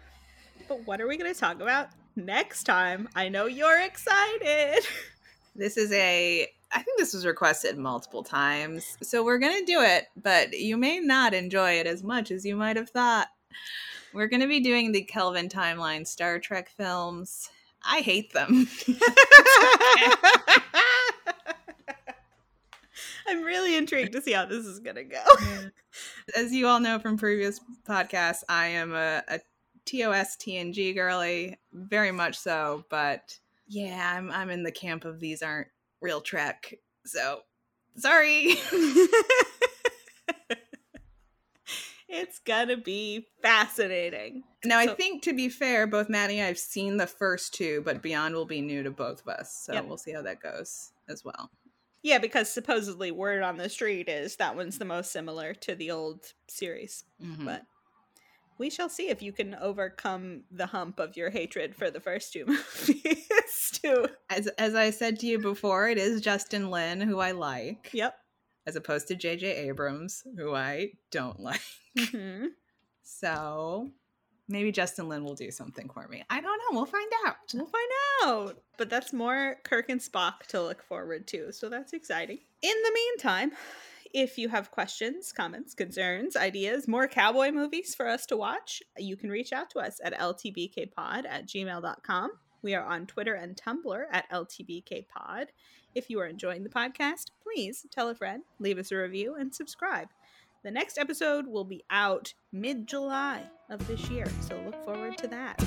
But what are we going to talk about next time? I know you're excited. This is a I think this was requested multiple times. So we're going to do it, but you may not enjoy it as much as you might have thought. We're going to be doing the Kelvin timeline Star Trek films. I hate them. I'm really intrigued to see how this is going to go. As you all know from previous podcasts, I am a, a TOS TNG girly, very much so. But yeah, I'm I'm in the camp of these aren't real Trek. So sorry. it's to be fascinating. now I think to be fair, both Maddie and I have seen the first two, but Beyond will be new to both of us. So Yep. we'll see how that goes as well. Yeah, because supposedly word on the street is that one's the most similar to the old series. Mhm. But we shall see if you can overcome the hump of your hatred for the first two movies too. As as I said to you before, it is Justin Lin who I like, Yep. As opposed to J.J. Abrams, who I don't like. hmm So maybe Justin Lin will do something for me. I don't know. We'll find out. We'll find out. But that's more Kirk and Spock to look forward to, so that's exciting. In the meantime, if you have questions, comments, concerns, ideas, more cowboy movies for us to watch, you can reach out to us at ltbkpod at gmail.com. We are on Twitter and Tumblr at ltbkpod. If you are enjoying the podcast, please tell a friend, leave us a review, and subscribe. The next episode will be out mid July of this year, so look forward to that.